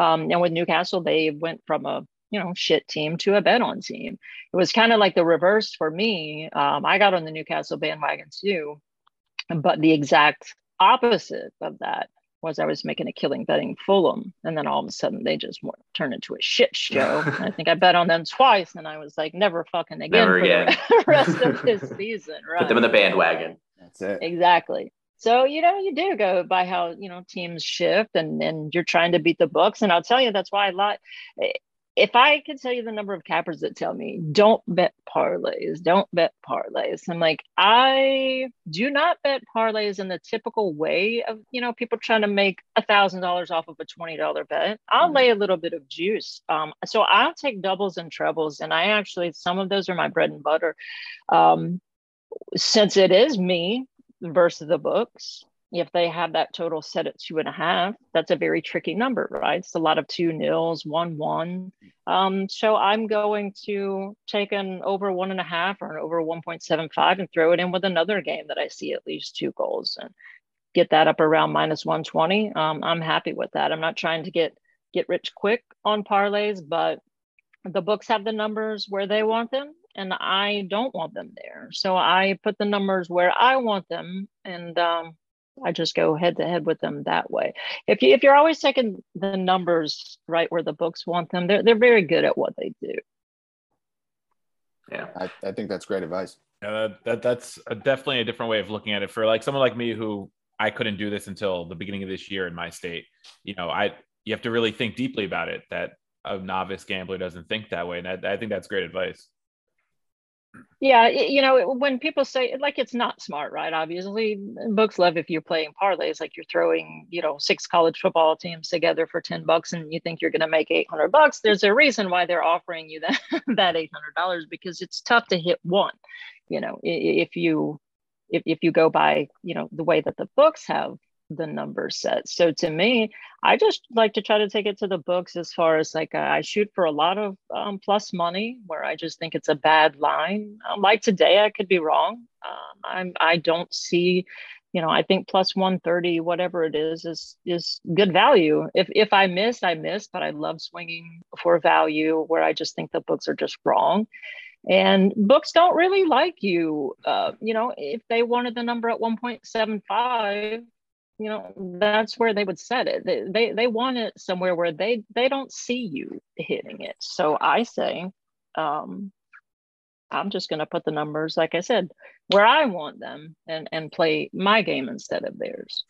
Um, and with Newcastle, they went from a you know shit team to a bet on team. It was kind of like the reverse for me. Um, I got on the Newcastle bandwagon too, but the exact opposite of that was I was making a killing betting Fulham, and then all of a sudden they just turned into a shit show. I think I bet on them twice, and I was like, never fucking again never for again. the rest of this season. Right? Put them in the bandwagon. That's it. Exactly. So, you know, you do go by how, you know, teams shift and, and you're trying to beat the books. And I'll tell you, that's why a lot, if I could tell you the number of cappers that tell me, don't bet parlays, don't bet parlays. I'm like, I do not bet parlays in the typical way of, you know, people trying to make a thousand dollars off of a $20 bet. I'll mm-hmm. lay a little bit of juice. Um, so I'll take doubles and trebles. And I actually, some of those are my bread and butter. Um, since it is me versus the books if they have that total set at two and a half that's a very tricky number right? It's a lot of two nils one one. Um, so i'm going to take an over one and a half or an over 1.75 and throw it in with another game that i see at least two goals and get that up around minus 120 um, i'm happy with that. I'm not trying to get get rich quick on parlays but the books have the numbers where they want them and I don't want them there. So I put the numbers where I want them and um, I just go head to head with them that way. If you if you're always taking the numbers right where the books want them, they're they're very good at what they do. Yeah, I, I think that's great advice. Yeah, that, that that's a, definitely a different way of looking at it for like someone like me who I couldn't do this until the beginning of this year in my state. You know, I you have to really think deeply about it. That a novice gambler doesn't think that way, and I, I think that's great advice yeah you know when people say like it's not smart right obviously books love if you're playing parlays like you're throwing you know six college football teams together for 10 bucks and you think you're going to make 800 bucks there's a reason why they're offering you that that 800 dollars because it's tough to hit one you know if you if, if you go by you know the way that the books have the number set. So to me i just like to try to take it to the books as far as like i shoot for a lot of um, plus money where i just think it's a bad line. Um, like today i could be wrong. Um, i'm i don't see you know i think plus 130 whatever it is is is good value. If if i miss i miss but i love swinging for value where i just think the books are just wrong. And books don't really like you. Uh, you know if they wanted the number at 1.75 you know that's where they would set it. They, they they want it somewhere where they they don't see you hitting it. So i say um i'm just going to put the numbers like i said where i want them and and play my game instead of theirs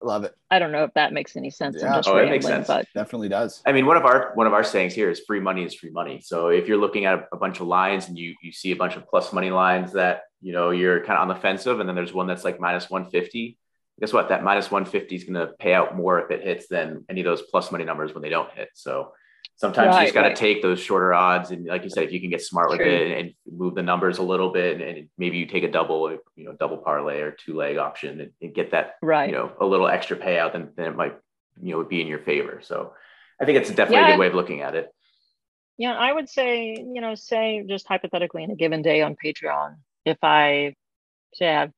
Love it. I don't know if that makes any sense. Yeah. oh, it makes sense. But Definitely does. I mean, one of our one of our sayings here is free money is free money. So if you're looking at a, a bunch of lines and you you see a bunch of plus money lines that you know you're kind of on the fence of, and then there's one that's like minus 150. Guess what? That minus 150 is going to pay out more if it hits than any of those plus money numbers when they don't hit. So sometimes right, you just got to right. take those shorter odds and like you said if you can get smart with it and, move the numbers a little bit and, maybe you take a double you know double parlay or two leg option and, and, get that right you know a little extra payout then, then it might you know be in your favor so i think it's definitely yeah. a good way of looking at it yeah i would say you know say just hypothetically in a given day on patreon if i say i have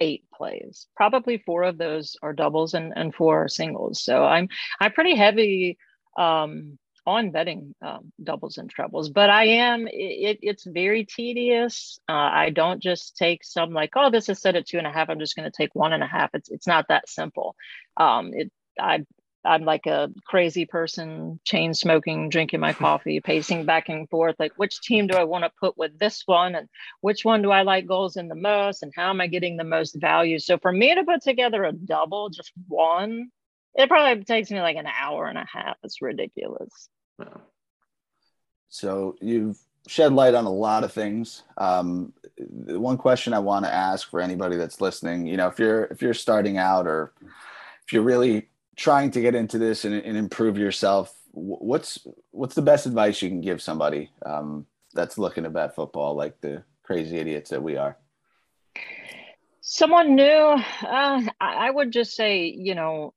eight plays probably four of those are doubles and, and four are singles so i'm i'm pretty heavy um on betting um, doubles and trebles, but I am, it, it's very tedious. Uh, I don't just take some like, oh, this is set at two and a half. I'm just going to take one and a half. It's, it's not that simple. Um, it, I, I'm like a crazy person, chain smoking, drinking my coffee, pacing back and forth. Like, which team do I want to put with this one? And which one do I like goals in the most? And how am I getting the most value? So, for me to put together a double, just one, it probably takes me like an hour and a half. It's ridiculous. Yeah. So you've shed light on a lot of things. Um, one question I want to ask for anybody that's listening, you know, if you're if you're starting out or if you're really trying to get into this and, and improve yourself, what's what's the best advice you can give somebody um, that's looking to bet football like the crazy idiots that we are? Someone new, uh, I would just say, you know,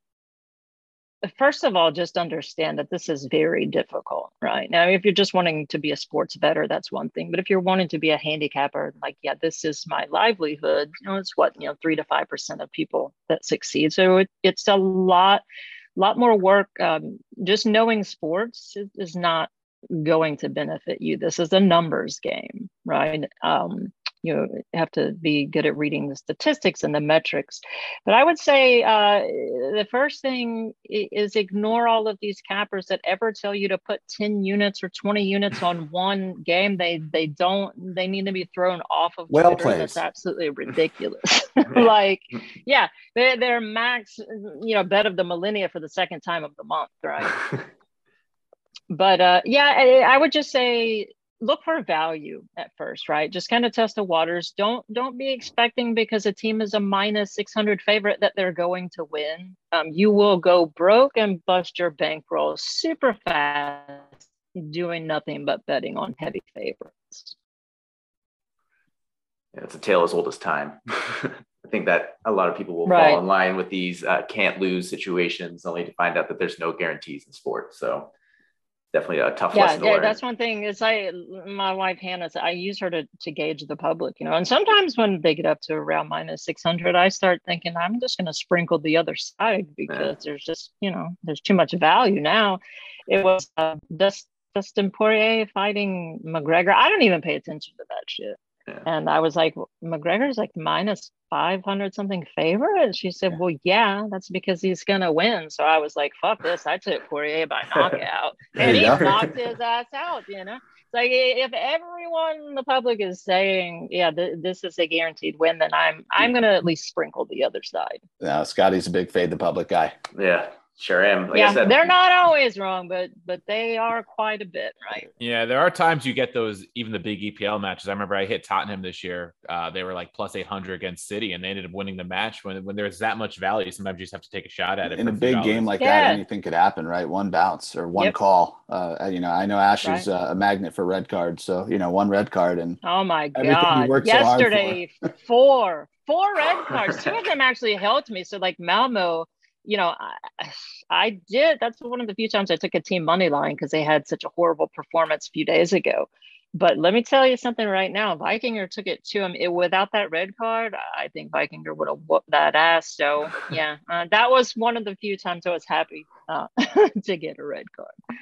first of all, just understand that this is very difficult, right? Now, if you're just wanting to be a sports bettor, that's one thing. But if you're wanting to be a handicapper, like, yeah, this is my livelihood, you know, it's what, you know, three to 5% of people that succeed. So it, it's a lot, lot more work. Um, just knowing sports is, not going to benefit you. This is a numbers game, right? Um, you have to be good at reading the statistics and the metrics. But I would say uh, the first thing is ignore all of these cappers that ever tell you to put 10 units or 20 units on one game. They they don't they need to be thrown off of well Twitter. Played. That's absolutely ridiculous. like, yeah, they're, they're max, you know, bet of the millennia for the second time of the month, right? but uh, yeah, I, I would just say look for value at first right? Just kind of test the waters. Don't don't be expecting because a team is a minus 600 favorite that they're going to win. Um, you will go broke and bust your bankroll super fast doing nothing but betting on heavy favorites. Yeah, it's a tale as old as time. I think that a lot of people will right. fall in line with these uh, can't lose situations only to find out that there's no guarantees in sports so definitely a tough yeah, yeah, that's one thing. Is I my wife Hannah, I use her to to gauge the public, you know. And sometimes when they get up to around minus six hundred, I start thinking I'm just going to sprinkle the other side because yeah. there's just you know there's too much value now. It was uh, Dust, Dustin Poirier fighting McGregor. I don't even pay attention to that shit. Yeah. And I was like, McGregor's like minus 500 something favorite. And she said, yeah. Well, yeah, that's because he's going to win. So I was like, Fuck this. I took Poirier by knockout. and he knocked his ass out, you know? It's like if everyone in the public is saying, Yeah, th- this is a guaranteed win, then I'm I'm going to at least sprinkle the other side. Now, Scotty's a big fade the public guy. Yeah. Sure am. Like yeah, said, they're not always wrong, but but they are quite a bit right. Yeah, there are times you get those, even the big EPL matches. I remember I hit Tottenham this year. Uh, they were like plus eight hundred against City, and they ended up winning the match. When when there's that much value, sometimes you just have to take a shot at it. In a big game like yeah. that, anything could happen, right? One bounce or one yep. call. Uh, you know, I know Ash right. is uh, a magnet for red cards, so you know, one red card and oh my god, yesterday so for. four four red cards. Two of them actually helped me. So like Malmo you know, I, I, did. That's one of the few times I took a team money line because they had such a horrible performance a few days ago. But let me tell you something right now. Vikingur took it to him it, without that red card. I think Vikingur would have whooped that ass. So yeah, uh, that was one of the few times I was happy uh, to get a red card.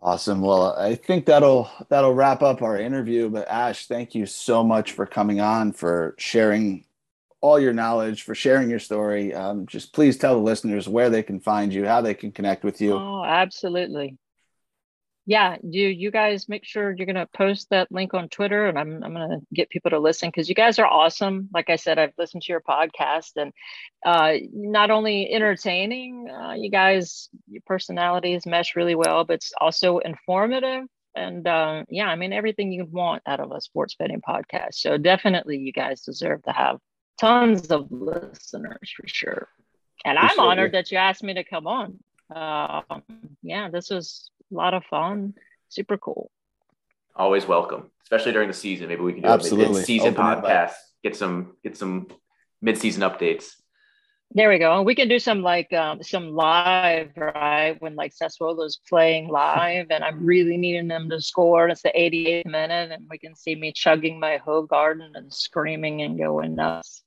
Awesome. Well, I think that'll that'll wrap up our interview. But Ash, thank you so much for coming on, for sharing all your knowledge, for sharing your story. Um, just please tell the listeners where they can find you, how they can connect with you. Oh, absolutely. Yeah, you you guys make sure you're gonna post that link on Twitter, and I'm I'm gonna get people to listen because you guys are awesome. Like I said, I've listened to your podcast, and uh, not only entertaining, uh, you guys your personalities mesh really well, but it's also informative and uh, yeah, I mean everything you want out of a sports betting podcast. So definitely, you guys deserve to have tons of listeners for sure. And I'm sure, honored that you asked me to come on. Um, yeah, this was a lot of fun. Super cool. Always welcome, especially during the season. Maybe we can do Absolutely. a season podcast. Get some get some mid season updates. There we go. And We can do some like um, some live, right? When like Sassuolo's playing live, and I'm really needing them to score. And it's the 88th minute, and we can see me chugging my whole Hoegaarden and screaming and going nuts.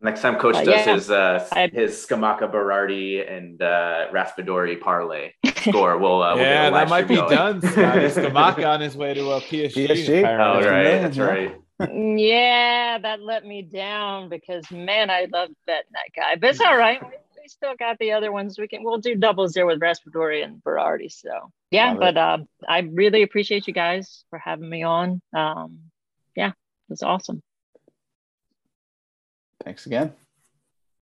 Next time Coach uh, does yeah, his uh, I, his Scamacca Berardi and uh, Raspadori parlay score, we'll, uh, we'll yeah, that might be going. done. Scamacca on his way to a PSG. PSG. Oh, right, that's right. yeah, that let me down because man, I love betting that guy. But it's all right. We, we still got the other ones. We can we'll do doubles there with Raspadori and Berardi. So yeah, love but uh, I really appreciate you guys for having me on. Um, yeah, it was awesome. Thanks again.